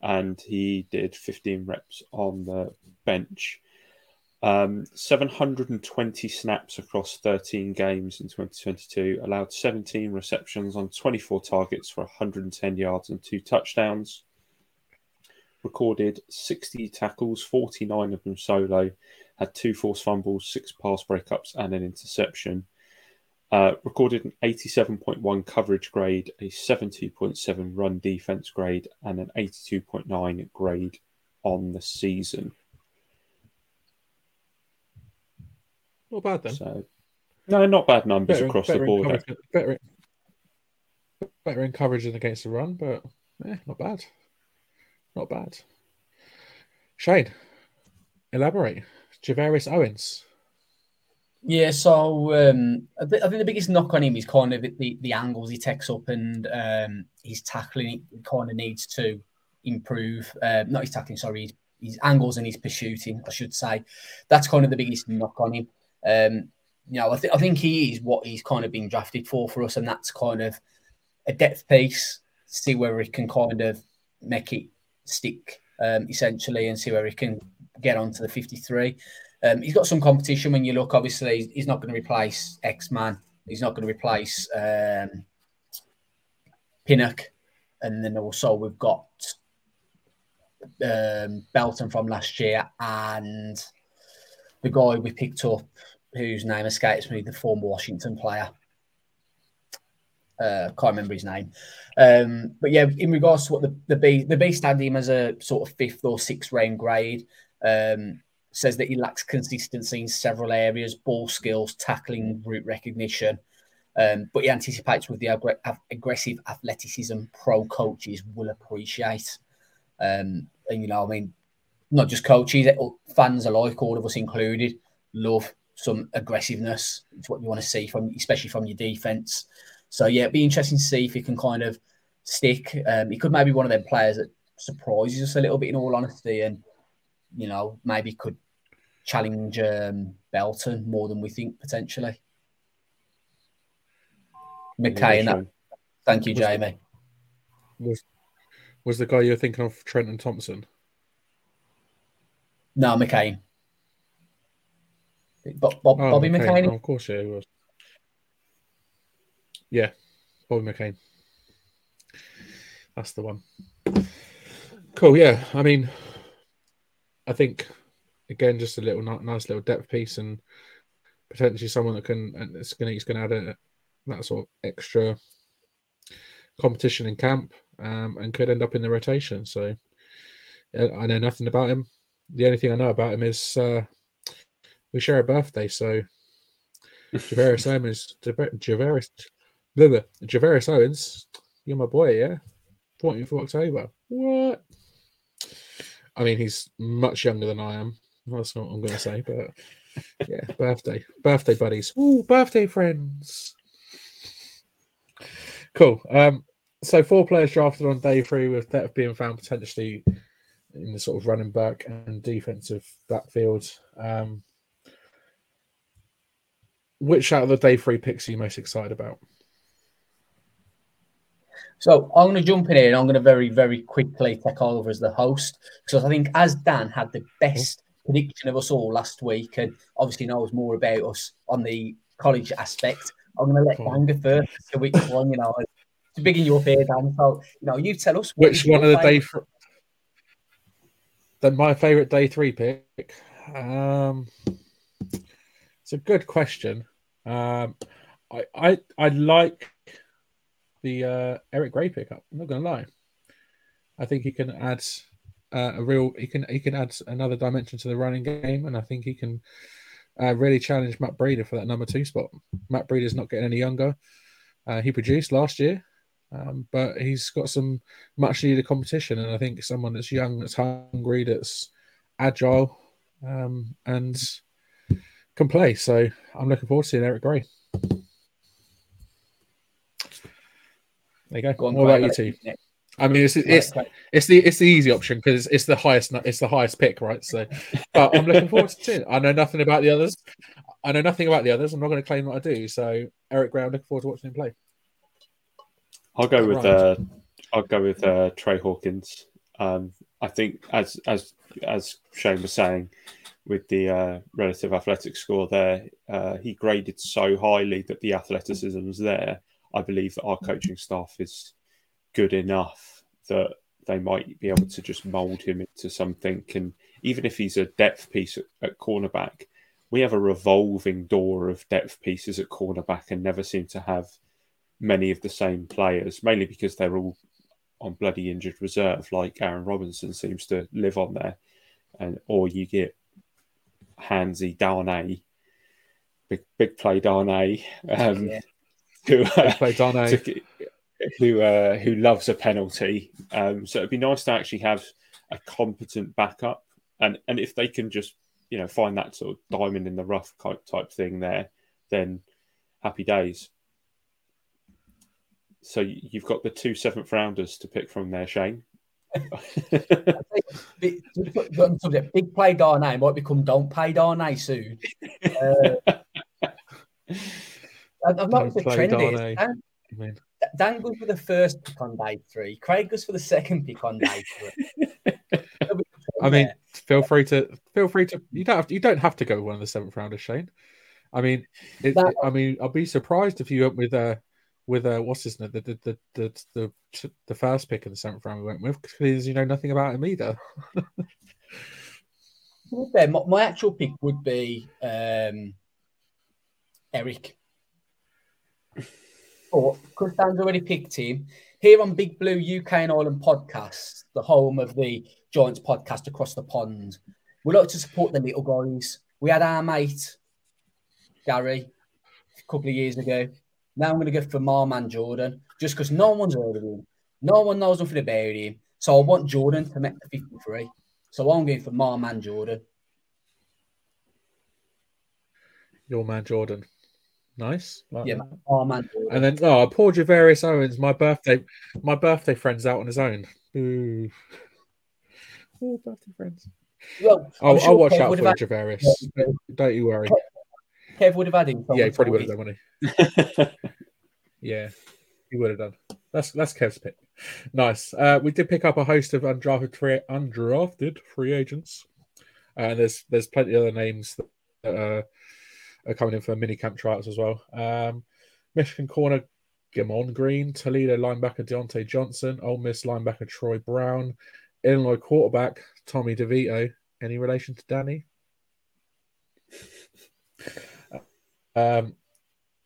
and he did 15 reps on the bench. Um, 720 snaps across 13 games in 2022, allowed 17 receptions on 24 targets for 110 yards and two touchdowns. Recorded 60 tackles, 49 of them solo, had two forced fumbles, six pass breakups, and an interception. Uh, recorded an 87.1 coverage grade, a 70.7 run defense grade, and an 82.9 grade on the season. Not bad then. So, no, not bad numbers Better, across better the board. In coverage, better, better in coverage than against the run, but yeah, not bad. Not bad. Shane, elaborate. Gervarius Owens. Yeah, so um, I, th- I, think the biggest knock on him is kind of the, the angles he takes up and um, his tackling. He kind of needs to improve. Uh, not his tackling, sorry, his, his, angles and his pursuing, I should say. That's kind of the biggest knock on him. Um, you know, I, th- I think he is what he's kind of been drafted for for us, and that's kind of a depth piece. See where he can kind of make it stick, um, essentially, and see where he can get onto the 53. Um, he's got some competition when you look. Obviously, he's not going to replace X Man. He's not going to replace um, Pinnock, and then also we've got um, Belton from last year and the guy we picked up, whose name escapes me, the former Washington player. Uh, can't remember his name, um, but yeah. In regards to what the the B the B stand him as a sort of fifth or sixth round grade. Um, says that he lacks consistency in several areas ball skills, tackling, route recognition. Um, but he anticipates with the ag- aggressive athleticism pro coaches will appreciate. Um, and, you know, I mean, not just coaches, fans alike, all of us included, love some aggressiveness. It's what you want to see from, especially from your defense. So, yeah, it'd be interesting to see if he can kind of stick. Um, he could maybe one of them players that surprises us a little bit, in all honesty, and you know, maybe could challenge um, Belton more than we think potentially. McKay, that. Thank you, was Jamie. The, was was the guy you're thinking of Trenton Thompson? No, McCain. Bob, Bob, oh, Bobby McCain. Oh, of course, yeah, he was. Yeah, Bobby McCain. That's the one. Cool. Yeah, I mean, I think again just a little nice little depth piece and potentially someone that can and it's going to it's going to add a, that sort of extra competition in camp um, and could end up in the rotation. So I know nothing about him. The only thing I know about him is uh, we share a birthday. So Gervarius Owens, Gervarius, Gervarius Owens, you're my boy, yeah. 14th of October. What? I mean, he's much younger than I am. That's not what I'm going to say, but yeah, birthday, birthday buddies. Ooh, birthday friends. Cool. Um, so four players drafted on day three, with that being found potentially in the sort of running back and defensive backfield. Um, which out of the day three picks are you most excited about? So I'm going to jump in here and I'm going to very, very quickly take over as the host because I think as Dan had the best prediction of us all last week and obviously knows more about us on the college aspect, I'm going to let Dan go first to which one, you know, to begin your fair, Dan. So, you know, you tell us which one of the day three. Then my favorite day three pick. Um, it's a good question. Um, I, I I like the uh, Eric Gray pickup. I'm not going to lie. I think he can add uh, a real. He can he can add another dimension to the running game, and I think he can uh, really challenge Matt Breida for that number two spot. Matt Breida is not getting any younger. Uh, he produced last year, um, but he's got some much needed competition, and I think someone that's young, that's hungry, that's agile, um, and can play. So I'm looking forward to seeing Eric Gray. There you go. go on, what about you two? I mean, it's it's it's the it's the easy option because it's, it's the highest it's the highest pick, right? So, but I'm looking forward to it. I know nothing about the others. I know nothing about the others. I'm not going to claim that I do. So, Eric Gray, I'm looking forward to watching him play. I'll go with right. uh, I'll go with uh, Trey Hawkins. Um, I think as as as Shane was saying, with the uh, relative athletic score there, uh, he graded so highly that the athleticism's there. I believe that our coaching staff is good enough that they might be able to just mould him into something. And even if he's a depth piece at, at cornerback, we have a revolving door of depth pieces at cornerback and never seem to have many of the same players, mainly because they're all on bloody injured reserve, like Aaron Robinson seems to live on there. And or you get Handsy Darnay, big big play Darnay, um, yeah. who uh, play Darnay. To, who uh, who loves a penalty. Um, so it'd be nice to actually have a competent backup, and and if they can just you know find that sort of diamond in the rough type thing there, then happy days. So you've got the two seventh rounders to pick from there, Shane. big, big play Darnay might become don't play Darnay soon. Uh, I've not the trend is. Dan, Dan goes for the first pick on day three. Craig goes for the second pick on day three. I mean, feel free to feel free to. You don't have to, you don't have to go one of the seventh rounders, Shane. I mean, it, that, I mean, I'll be surprised if you went with uh with uh what's his name the the the the, the, the first pick in the seventh round we went with because you know nothing about him either. my, my actual pick would be um Eric. But because Dan's already picked him, here on Big Blue UK and Ireland podcast, the home of the Giants podcast across the pond, we like to support the little guys. We had our mate, Gary, a couple of years ago. Now I'm going to go for Marman Jordan, just because no one's heard of him. No one knows nothing about him. So I want Jordan to make the 53. So I'm going for Marman Jordan. Your man Jordan. Nice. Like yeah, oh man. And then oh, poor Gervarius Owens, my birthday, my birthday friend's out on his own. Ooh. Oh, birthday friends. Well, I'll, sure I'll watch Kev out for had... Gervarius. Don't you worry. Kev would have had him. Yeah, he probably would have done, wouldn't he? yeah, he would have done. That's that's Kev's pick. Nice. Uh, we did pick up a host of undrafted free, undrafted free agents, and uh, there's there's plenty of other names that uh, are coming in for mini camp tryouts as well. Um, Michigan corner Gemon Green, Toledo linebacker Diontae Johnson, Ole Miss linebacker Troy Brown, Illinois quarterback Tommy DeVito. Any relation to Danny? Um,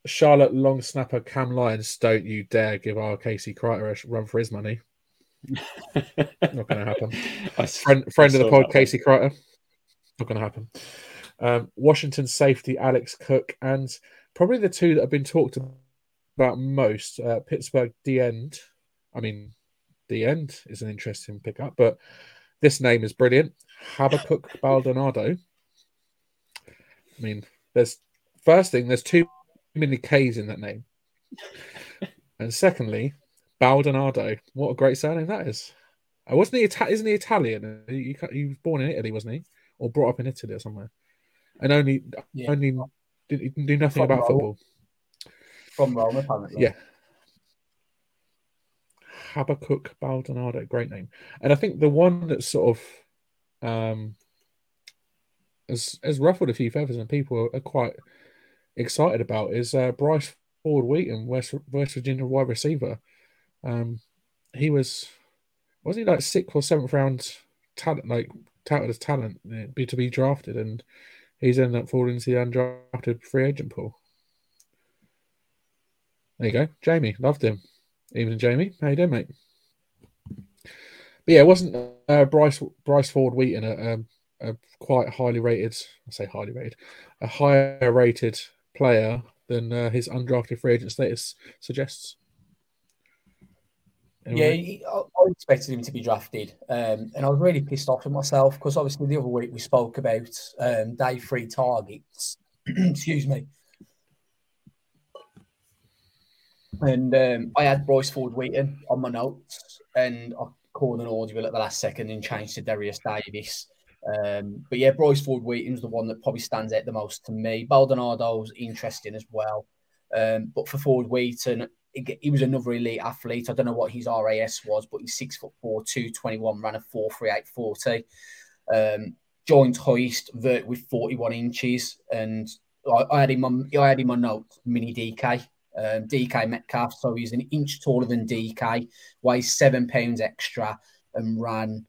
Charlotte long snapper Cam Lyons. Don't you dare give our Casey Kreiter a run for his money. Not going to happen. friend, friend of the pod, Casey Kreiter. Not going to happen. Um, Washington safety Alex Cook, and probably the two that have been talked about most, uh, Pittsburgh D end. I mean, D end is an interesting pickup, but this name is brilliant. Habakkuk Baldonado. I mean, there's first thing, there's too many K's in that name. And secondly, Baldonado. What a great surname that is. Uh, wasn't he? Ita- isn't he Italian? He, he, was born in Italy, wasn't he? Or brought up in Italy or somewhere? and only yeah. only did, do nothing From about Rome. football. From Rome, apparently. Yeah. Habakkuk Baldonado, great name. And I think the one that sort of um, has, has ruffled a few feathers and people are, quite excited about is uh, Bryce Ford Wheaton, West, West Virginia wide receiver. Um, he was, was he like sixth or seventh round talent, like touted as talent uh, to be drafted, and he's ended up falling into the undrafted free agent pool. There you go, Jamie. Loved him. Even Jamie, how you doing, mate? But yeah, it wasn't uh, Bryce Bryce Ford Wheaton a, a, a, quite highly rated? I say highly rated, a higher rated player than uh, his undrafted free agent status suggests. Anyway. Yeah, I expected him to be drafted, um, and I was really pissed off at myself because obviously the other week we spoke about um, day three targets. Excuse me. And um, I had Bryce Ford Wheaton on my notes, and I called an audible at the last second and changed to Darius Davis. Um, but yeah, Bryce Ford Wheaton's the one that probably stands out the most to me. Baldonado's interesting as well. Um, but for Ford Wheaton, he, was another elite athlete. I don't know what his RAS was, but he's six foot four, two twenty one, ran a four three eight forty. Um, joint hoist vert with forty one inches, and I, I, had him on I had him on note mini DK. Um, DK Metcalf, so he's an inch taller than DK, weighs seven pounds extra, and ran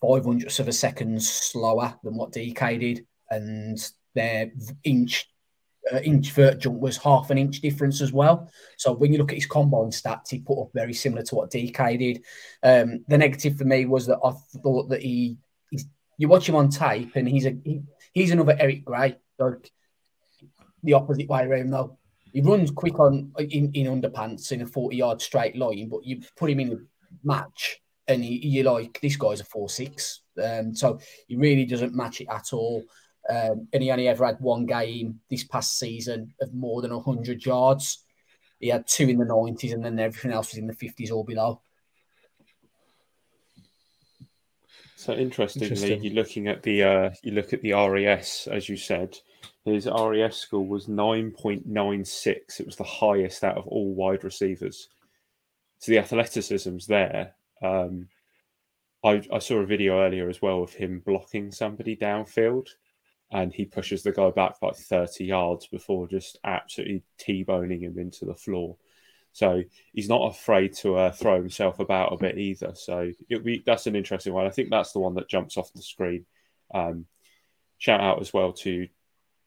five hundredths of a second slower than what DK did, and their inch uh, inch vert jump was half an inch difference as well. So when you look at his combine stats, he put up very similar to what DK did. Um, the negative for me was that I thought that he, you watch him on tape and he's a he, he's another Eric Gray, like the opposite way around though. He runs quick on in, in underpants in a 40 yard straight line, but you put him in a match and he, you're like, this guy's a four six. Um, so he really doesn't match it at all. Um, and he only ever had one game this past season of more than 100 yards. He had two in the 90s, and then everything else was in the 50s or below. So interestingly, Interesting. you're looking at the uh, you look at the RAS as you said. His RAS score was 9.96. It was the highest out of all wide receivers. So the athleticism's there. Um, I, I saw a video earlier as well of him blocking somebody downfield and he pushes the guy back like 30 yards before just absolutely t-boning him into the floor. So he's not afraid to uh, throw himself about a bit either. So be, that's an interesting one. I think that's the one that jumps off the screen. Um, shout out as well to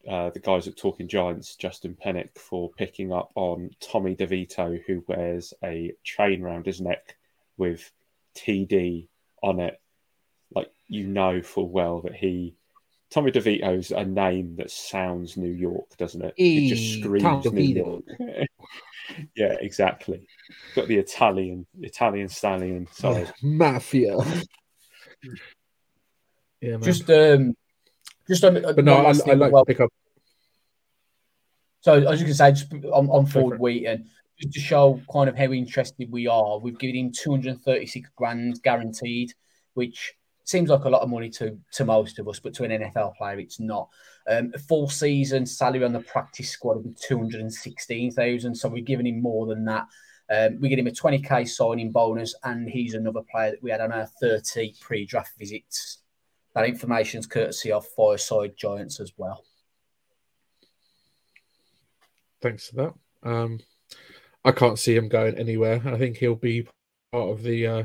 uh, the guys at Talking Giants, Justin Pennick, for picking up on Tommy DeVito, who wears a chain around his neck with TD on it. Like you know full well that he Tommy DeVito's a name that sounds New York, doesn't it? E- it just screams New York. yeah, exactly. Got the Italian Italian stallion side. Mafia. yeah, man. Just um just on But no, I, I like well, to pick up. So as you can say just on, on Ford Wheaton, just to show kind of how interested we are, we've given him 236 grand guaranteed, which seems like a lot of money to to most of us, but to an NFL player, it's not. Um, a full season salary on the practice squad would be two hundred and sixteen thousand, so we've given him more than that. Um, we get him a twenty k signing bonus, and he's another player that we had on our thirty pre-draft visits. That information's courtesy of Fireside Giants as well. Thanks for that. Um, I can't see him going anywhere. I think he'll be part of the uh,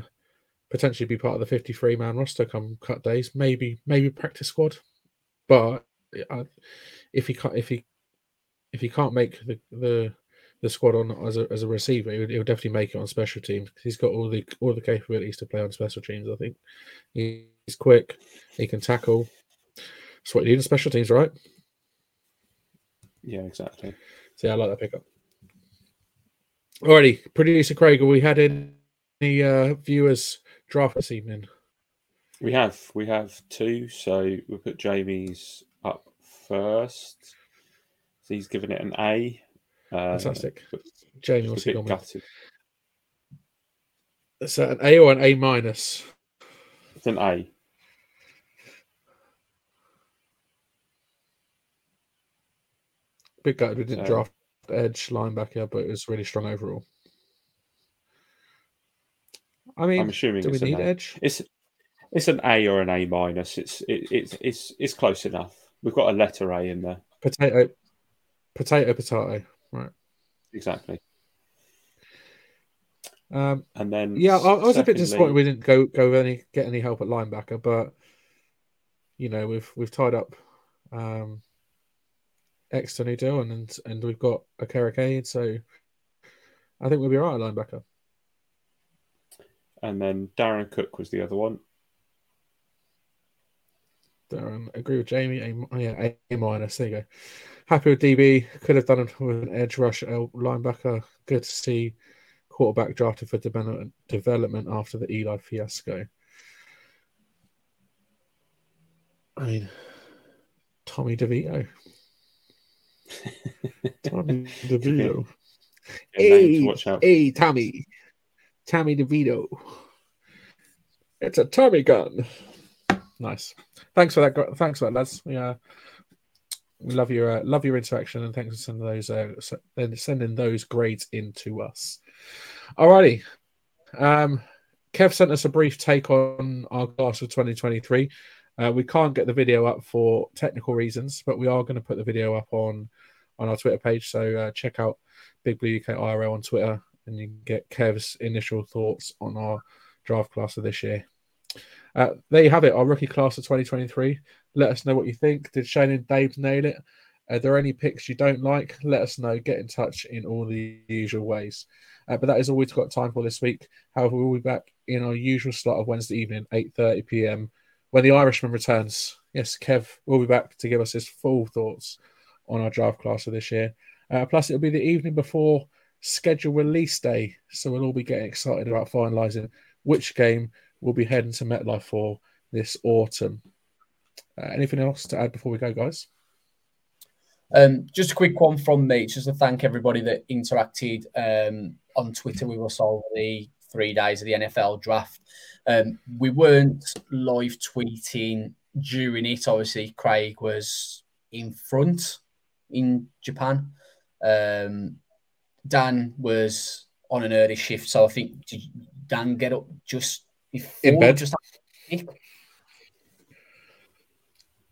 potentially be part of the 53 man roster come cut days, maybe maybe practice squad. But uh, if he can't if he if he can't make the the, the squad on as a as a receiver, he'll, he'll definitely make it on special teams because he's got all the all the capabilities to play on special teams. I think he's quick, he can tackle. That's what you need in special teams, right? Yeah, exactly. So yeah, I like that pickup. Alrighty, producer Craig, we had any uh, viewers draft this evening? We have. We have two. So we'll put Jamie's up first. So he's given it an A. Uh, Fantastic. Jamie, what's he gone gutted. with? So an A or an A minus? It's an A. Big guy. We didn't so, draft edge linebacker, but it was really strong overall. I mean, I'm assuming do we need edge? It's it's an A or an A minus. It's it, it's it's it's close enough. We've got a letter A in there. Potato, potato, potato. Right. Exactly. Um, and then yeah, I, I was secondly, a bit disappointed we didn't go go any get any help at linebacker, but you know we've we've tied up um, Exton Udell and and we've got a Carrick so I think we'll be all right at linebacker and then Darren Cook was the other one. Darren, agree with Jamie. A, yeah, A, a minus. There you go. Happy with DB. Could have done it with an edge rush linebacker. Good to see quarterback drafted for development, development after the Eli fiasco. I mean, Tommy DeVito. Tommy DeVito. Hey, hey, Tommy. Tommy DeVito. It's a Tommy gun. Nice. Thanks for that. Thanks for that, lads. Yeah. We love your uh, love your interaction and thanks for sending those uh, sending those grades in to us. Alrighty, um, Kev sent us a brief take on our class of 2023. Uh, we can't get the video up for technical reasons, but we are going to put the video up on on our Twitter page. So uh, check out Big Blue UK IRL on Twitter, and you can get Kev's initial thoughts on our draft class of this year. Uh, there you have it, our rookie class of 2023. Let us know what you think. Did Shane and Dave nail it? Are there any picks you don't like? Let us know. Get in touch in all the usual ways. Uh, but that is all we've got time for this week. However, we'll be back in our usual slot of Wednesday evening, 8.30 p.m., when the Irishman returns. Yes, Kev will be back to give us his full thoughts on our draft class of this year. Uh, plus, it'll be the evening before schedule release day. So we'll all be getting excited about finalising which game we'll be heading to MetLife for this autumn. Uh, anything else to add before we go, guys? Um, just a quick one from me, just to thank everybody that interacted um, on Twitter with us over the three days of the NFL draft. Um, we weren't live tweeting during it. Obviously, Craig was in front in Japan. Um, Dan was on an early shift, so I think did Dan get up just before in bed? Just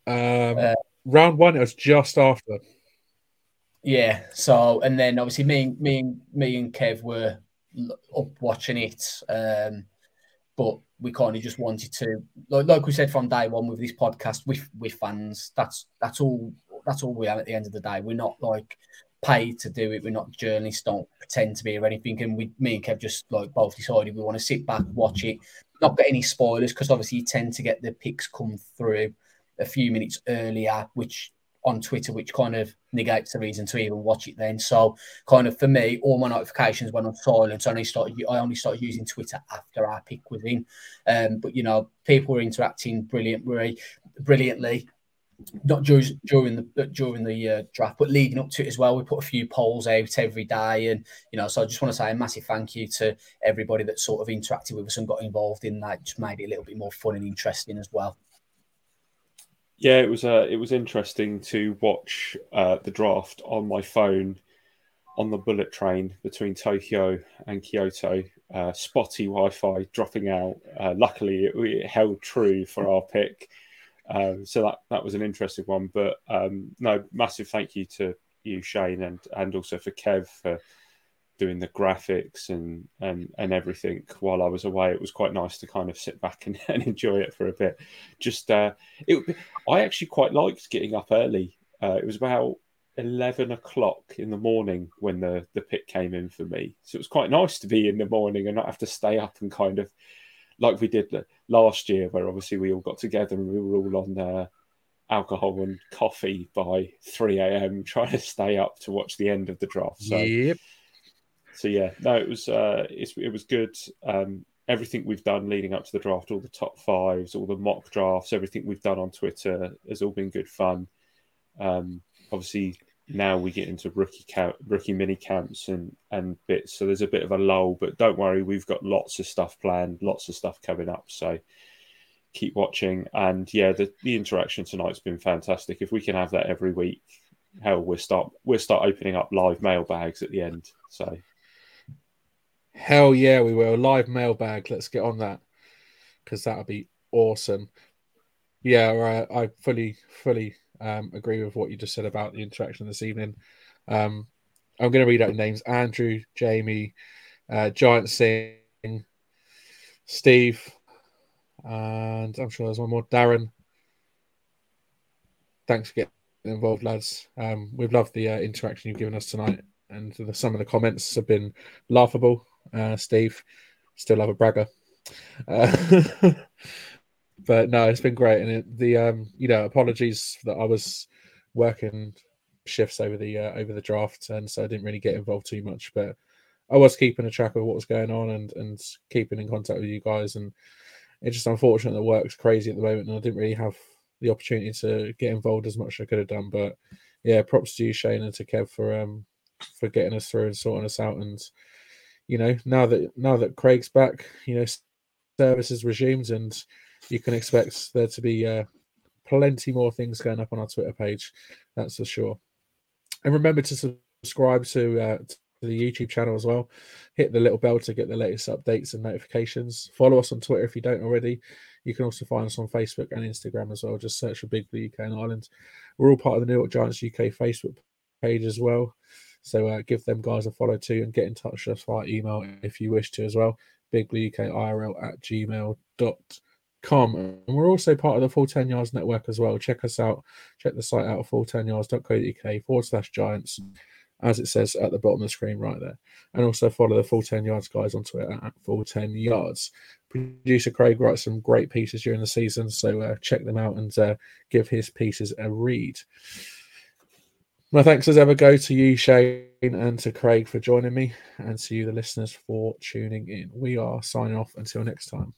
um, uh, round one, it was just after. Yeah. So, and then obviously me, me, me and Kev were up watching it, um, but we kind of just wanted to, like, like we said from day one with this podcast, with with fans. That's that's all. That's all we are at the end of the day. We're not like paid to do it. We're not journalists. Don't pretend to be or anything. And we, me and Kev, just like both decided we want to sit back, watch it, not get any spoilers because obviously you tend to get the picks come through a few minutes earlier, which on Twitter, which kind of negates the reason to even watch it then. So, kind of for me, all my notifications went on silent. I only started, I only started using Twitter after our pick was in. Um, but you know, people were interacting brilliantly, brilliantly. Not during during the during the uh, draft, but leading up to it as well. We put a few polls out every day, and you know, so I just want to say a massive thank you to everybody that sort of interacted with us and got involved in that. Just made it a little bit more fun and interesting as well. Yeah, it was uh, it was interesting to watch uh, the draft on my phone on the bullet train between Tokyo and Kyoto. Uh, spotty Wi-Fi dropping out. Uh, luckily, it, it, held true for our pick, um, so that that was an interesting one. But um, no, massive thank you to you, Shane, and and also for Kev for doing the graphics and and and everything while I was away. It was quite nice to kind of sit back and, and enjoy it for a bit. Just uh, it, I actually quite liked getting up early. Uh, it was about eleven o'clock in the morning when the the pick came in for me, so it was quite nice to be in the morning and not have to stay up and kind of like we did last year, where obviously we all got together and we were all on. Uh, alcohol and coffee by 3 a.m. trying to stay up to watch the end of the draft. So yep so yeah, no, it was uh, it was good. Um, everything we've done leading up to the draft, all the top fives, all the mock drafts, everything we've done on Twitter has all been good fun. Um, obviously, now we get into rookie camp, rookie mini camps and and bits. So there's a bit of a lull, but don't worry, we've got lots of stuff planned, lots of stuff coming up. So keep watching. And yeah, the, the interaction tonight's been fantastic. If we can have that every week, hell, we'll start we'll start opening up live mailbags at the end. So Hell yeah, we will. Live mailbag. Let's get on that because that'll be awesome. Yeah, I, I fully, fully um, agree with what you just said about the interaction this evening. Um, I'm going to read out names Andrew, Jamie, uh, Giant Singh, Steve, and I'm sure there's one more, Darren. Thanks for getting involved, lads. Um, we've loved the uh, interaction you've given us tonight, and the, some of the comments have been laughable uh, Steve. Still have a bragger. Uh, but no, it's been great. And it, the um, you know, apologies that I was working shifts over the uh, over the draft, and so I didn't really get involved too much. But I was keeping a track of what was going on and and keeping in contact with you guys. And it's just unfortunate that work's crazy at the moment, and I didn't really have the opportunity to get involved as much as I could have done. But yeah, props to you, Shane, and to Kev for um for getting us through and sorting us out and you know, now that now that Craig's back, you know, services resumed, and you can expect there to be uh, plenty more things going up on our Twitter page, that's for sure. And remember to subscribe to, uh, to the YouTube channel as well. Hit the little bell to get the latest updates and notifications. Follow us on Twitter if you don't already. You can also find us on Facebook and Instagram as well. Just search for Big Blue UK and Ireland. We're all part of the New York Giants UK Facebook page as well. So uh, give them guys a follow too and get in touch with us via email if you wish to as well. BigBlueUKIRL at gmail.com. And we're also part of the Full 10 Yards Network as well. Check us out. Check the site out, at full10yards.co.uk forward slash giants, as it says at the bottom of the screen right there. And also follow the Full 10 Yards guys on Twitter at Full 10 Yards. Producer Craig writes some great pieces during the season, so uh, check them out and uh, give his pieces a read. My thanks as ever go to you, Shane, and to Craig for joining me, and to you, the listeners, for tuning in. We are signing off until next time.